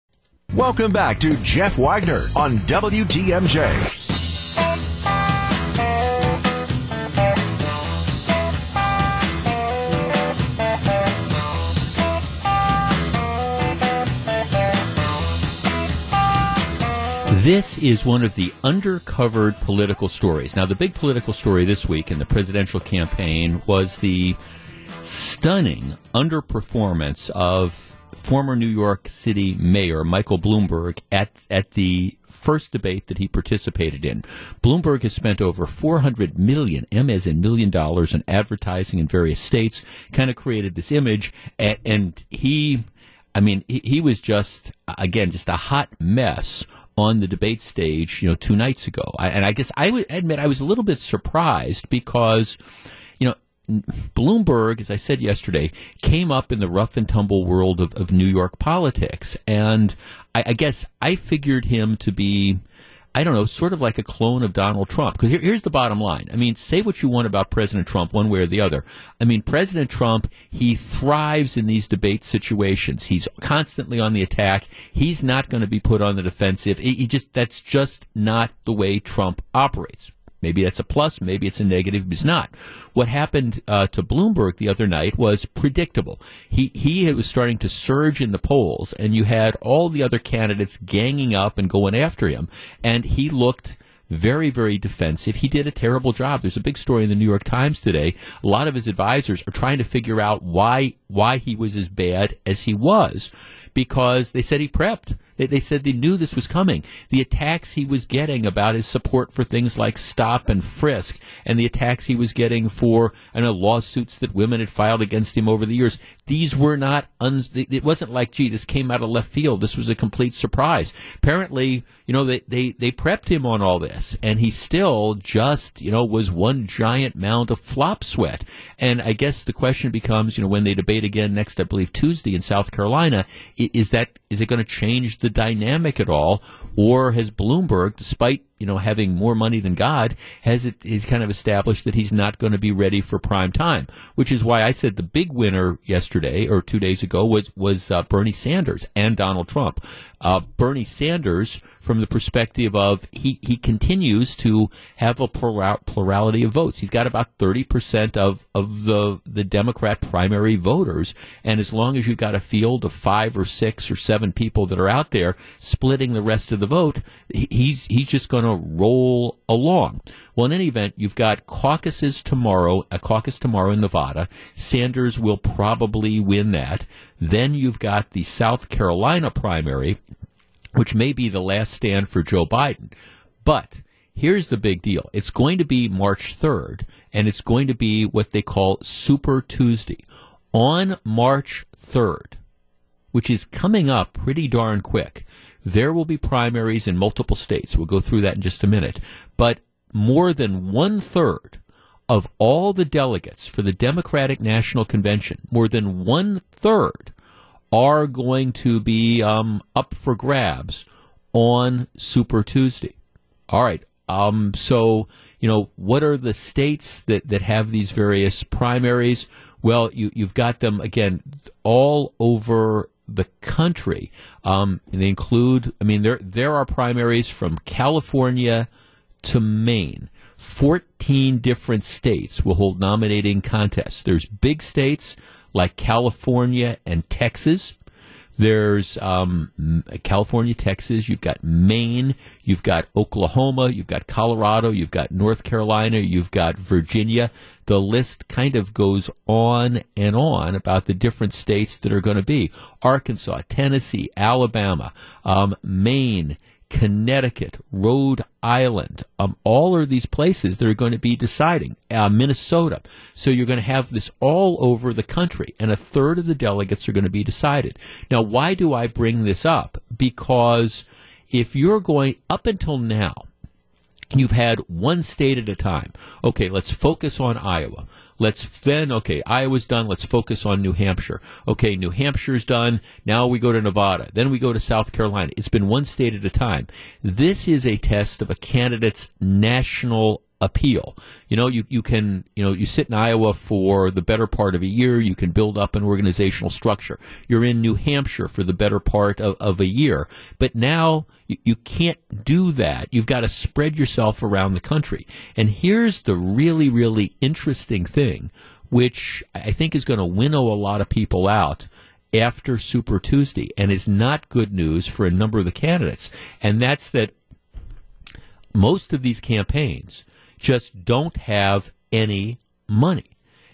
Welcome back to Jeff Wagner on WTMJ. This is one of the undercovered political stories. Now, the big political story this week in the presidential campaign was the stunning underperformance of former New York City Mayor Michael Bloomberg at at the first debate that he participated in. Bloomberg has spent over 400 million, M as in million dollars in advertising in various states, kind of created this image and, and he I mean, he, he was just again just a hot mess on the debate stage, you know, two nights ago. I, and I guess I would admit I was a little bit surprised because, you know, Bloomberg, as I said yesterday, came up in the rough and tumble world of, of New York politics. And I, I guess I figured him to be I don't know, sort of like a clone of Donald Trump. Because here, here's the bottom line. I mean, say what you want about President Trump, one way or the other. I mean, President Trump, he thrives in these debate situations. He's constantly on the attack. He's not going to be put on the defensive. He, he just, that's just not the way Trump operates. Maybe that's a plus, maybe it's a negative, but it's not. What happened uh, to Bloomberg the other night was predictable. He he was starting to surge in the polls, and you had all the other candidates ganging up and going after him, and he looked very, very defensive. He did a terrible job. There's a big story in the New York Times today. A lot of his advisors are trying to figure out why why he was as bad as he was, because they said he prepped. They, they said they knew this was coming. The attacks he was getting about his support for things like stop and frisk, and the attacks he was getting for I know lawsuits that women had filed against him over the years. These were not. Un- it wasn't like, gee, this came out of left field. This was a complete surprise. Apparently, you know, they they they prepped him on all this, and he still just you know was one giant mound of flop sweat. And I guess the question becomes, you know, when they debate again next, I believe Tuesday in South Carolina, is that is it going to change the dynamic at all, or has Bloomberg, despite you know having more money than God, has it is kind of established that he's not going to be ready for prime time? Which is why I said the big winner yesterday or two days ago was was uh, Bernie Sanders and Donald Trump. Uh, Bernie Sanders, from the perspective of he he continues to have a plura- plurality of votes. He's got about thirty percent of of the the Democrat primary voters, and as long as you've got a field of five or six or seven people that are out there splitting the rest of the vote, he's he's just going to roll along. Well, in any event, you've got caucuses tomorrow, a caucus tomorrow in Nevada. Sanders will probably win that. Then you've got the South Carolina primary, which may be the last stand for Joe Biden. But here's the big deal. It's going to be March 3rd, and it's going to be what they call Super Tuesday. On March 3rd, which is coming up pretty darn quick. There will be primaries in multiple states. We'll go through that in just a minute. But more than one third of all the delegates for the Democratic National Convention, more than one third are going to be um, up for grabs on Super Tuesday. All right. Um, so, you know, what are the states that, that have these various primaries? Well, you, you've got them, again, all over the country. Um, and they include, I mean, there, there are primaries from California to Maine. 14 different states will hold nominating contests. There's big states like California and Texas. There's um, California, Texas. You've got Maine. You've got Oklahoma. You've got Colorado. You've got North Carolina. You've got Virginia. The list kind of goes on and on about the different states that are going to be Arkansas, Tennessee, Alabama, um, Maine, Connecticut, Rhode Island, um, all are these places that are going to be deciding. Uh, Minnesota. So you're going to have this all over the country, and a third of the delegates are going to be decided. Now, why do I bring this up? Because if you're going up until now, You've had one state at a time. Okay, let's focus on Iowa. Let's then, okay, Iowa's done. Let's focus on New Hampshire. Okay, New Hampshire's done. Now we go to Nevada. Then we go to South Carolina. It's been one state at a time. This is a test of a candidate's national appeal. You know, you, you can, you know, you sit in Iowa for the better part of a year. You can build up an organizational structure. You're in New Hampshire for the better part of, of a year. But now you, you can't do that. You've got to spread yourself around the country. And here's the really, really interesting thing, which I think is going to winnow a lot of people out after Super Tuesday and is not good news for a number of the candidates. And that's that most of these campaigns just don't have any money.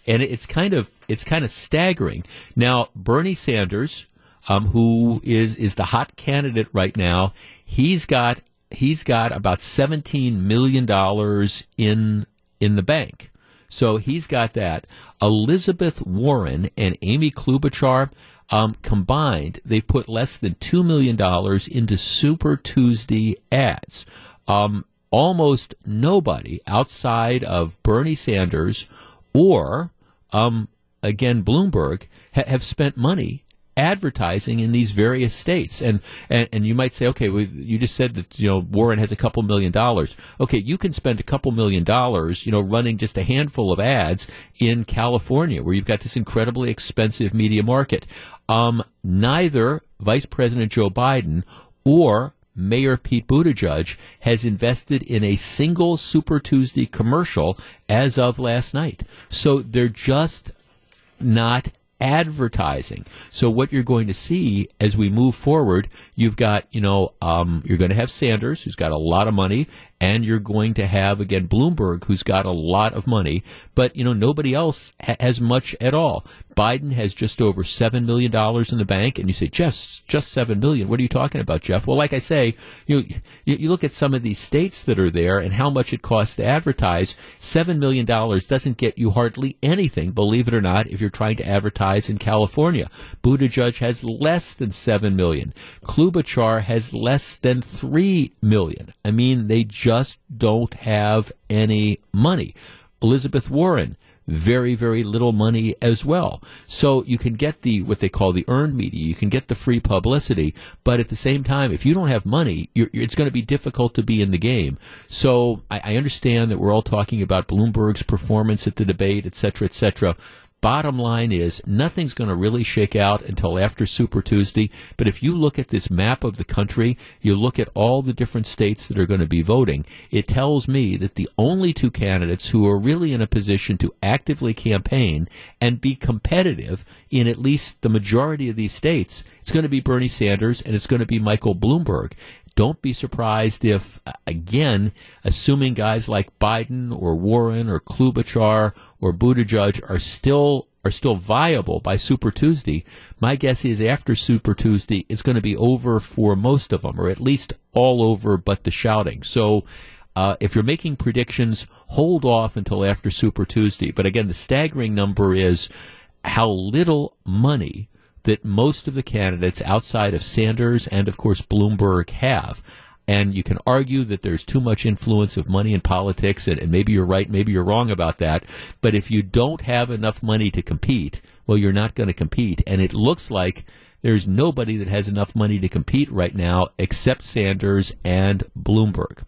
And it's kind of it's kind of staggering. Now, Bernie Sanders, um, who is is the hot candidate right now, he's got he's got about seventeen million dollars in in the bank. So he's got that. Elizabeth Warren and Amy Klobuchar um, combined, they've put less than two million dollars into Super Tuesday ads. Um, almost nobody outside of Bernie Sanders or, um, again, Bloomberg ha- have spent money advertising in these various states. And, and, and you might say, okay, well, you just said that, you know, Warren has a couple million dollars. Okay, you can spend a couple million dollars, you know, running just a handful of ads in California where you've got this incredibly expensive media market. Um, neither Vice President Joe Biden or Mayor Pete Buttigieg has invested in a single Super Tuesday commercial as of last night. So they're just not advertising. So what you're going to see as we move forward, you've got, you know, um, you're going to have Sanders, who's got a lot of money, and you're going to have again Bloomberg, who's got a lot of money, but you know nobody else ha- has much at all. Biden has just over seven million dollars in the bank, and you say just just seven million. What are you talking about, Jeff? Well, like I say, you, you you look at some of these states that are there and how much it costs to advertise. Seven million dollars doesn't get you hardly anything, believe it or not, if you're trying to advertise in California. Buttigieg has less than seven million. Klobuchar has less than three million. I mean, they just don't have any money. Elizabeth Warren, very, very little money as well. So you can get the, what they call the earned media, you can get the free publicity, but at the same time, if you don't have money, you're, it's going to be difficult to be in the game. So I, I understand that we're all talking about Bloomberg's performance at the debate, et cetera, et cetera. Bottom line is nothing's going to really shake out until after Super Tuesday. But if you look at this map of the country, you look at all the different states that are going to be voting, it tells me that the only two candidates who are really in a position to actively campaign and be competitive in at least the majority of these states, it's going to be Bernie Sanders and it's going to be Michael Bloomberg. Don't be surprised if, again, assuming guys like Biden or Warren or Klobuchar or Buttigieg are still are still viable by Super Tuesday, my guess is after Super Tuesday, it's going to be over for most of them, or at least all over but the shouting. So, uh, if you're making predictions, hold off until after Super Tuesday. But again, the staggering number is how little money that most of the candidates outside of Sanders and, of course, Bloomberg have. And you can argue that there's too much influence of money in politics, and, and, maybe you're right, maybe you're wrong about that. But if you don't have enough money to compete, well, you're not going to compete. And it looks like there's nobody that has enough money to compete right now except Sanders and Bloomberg.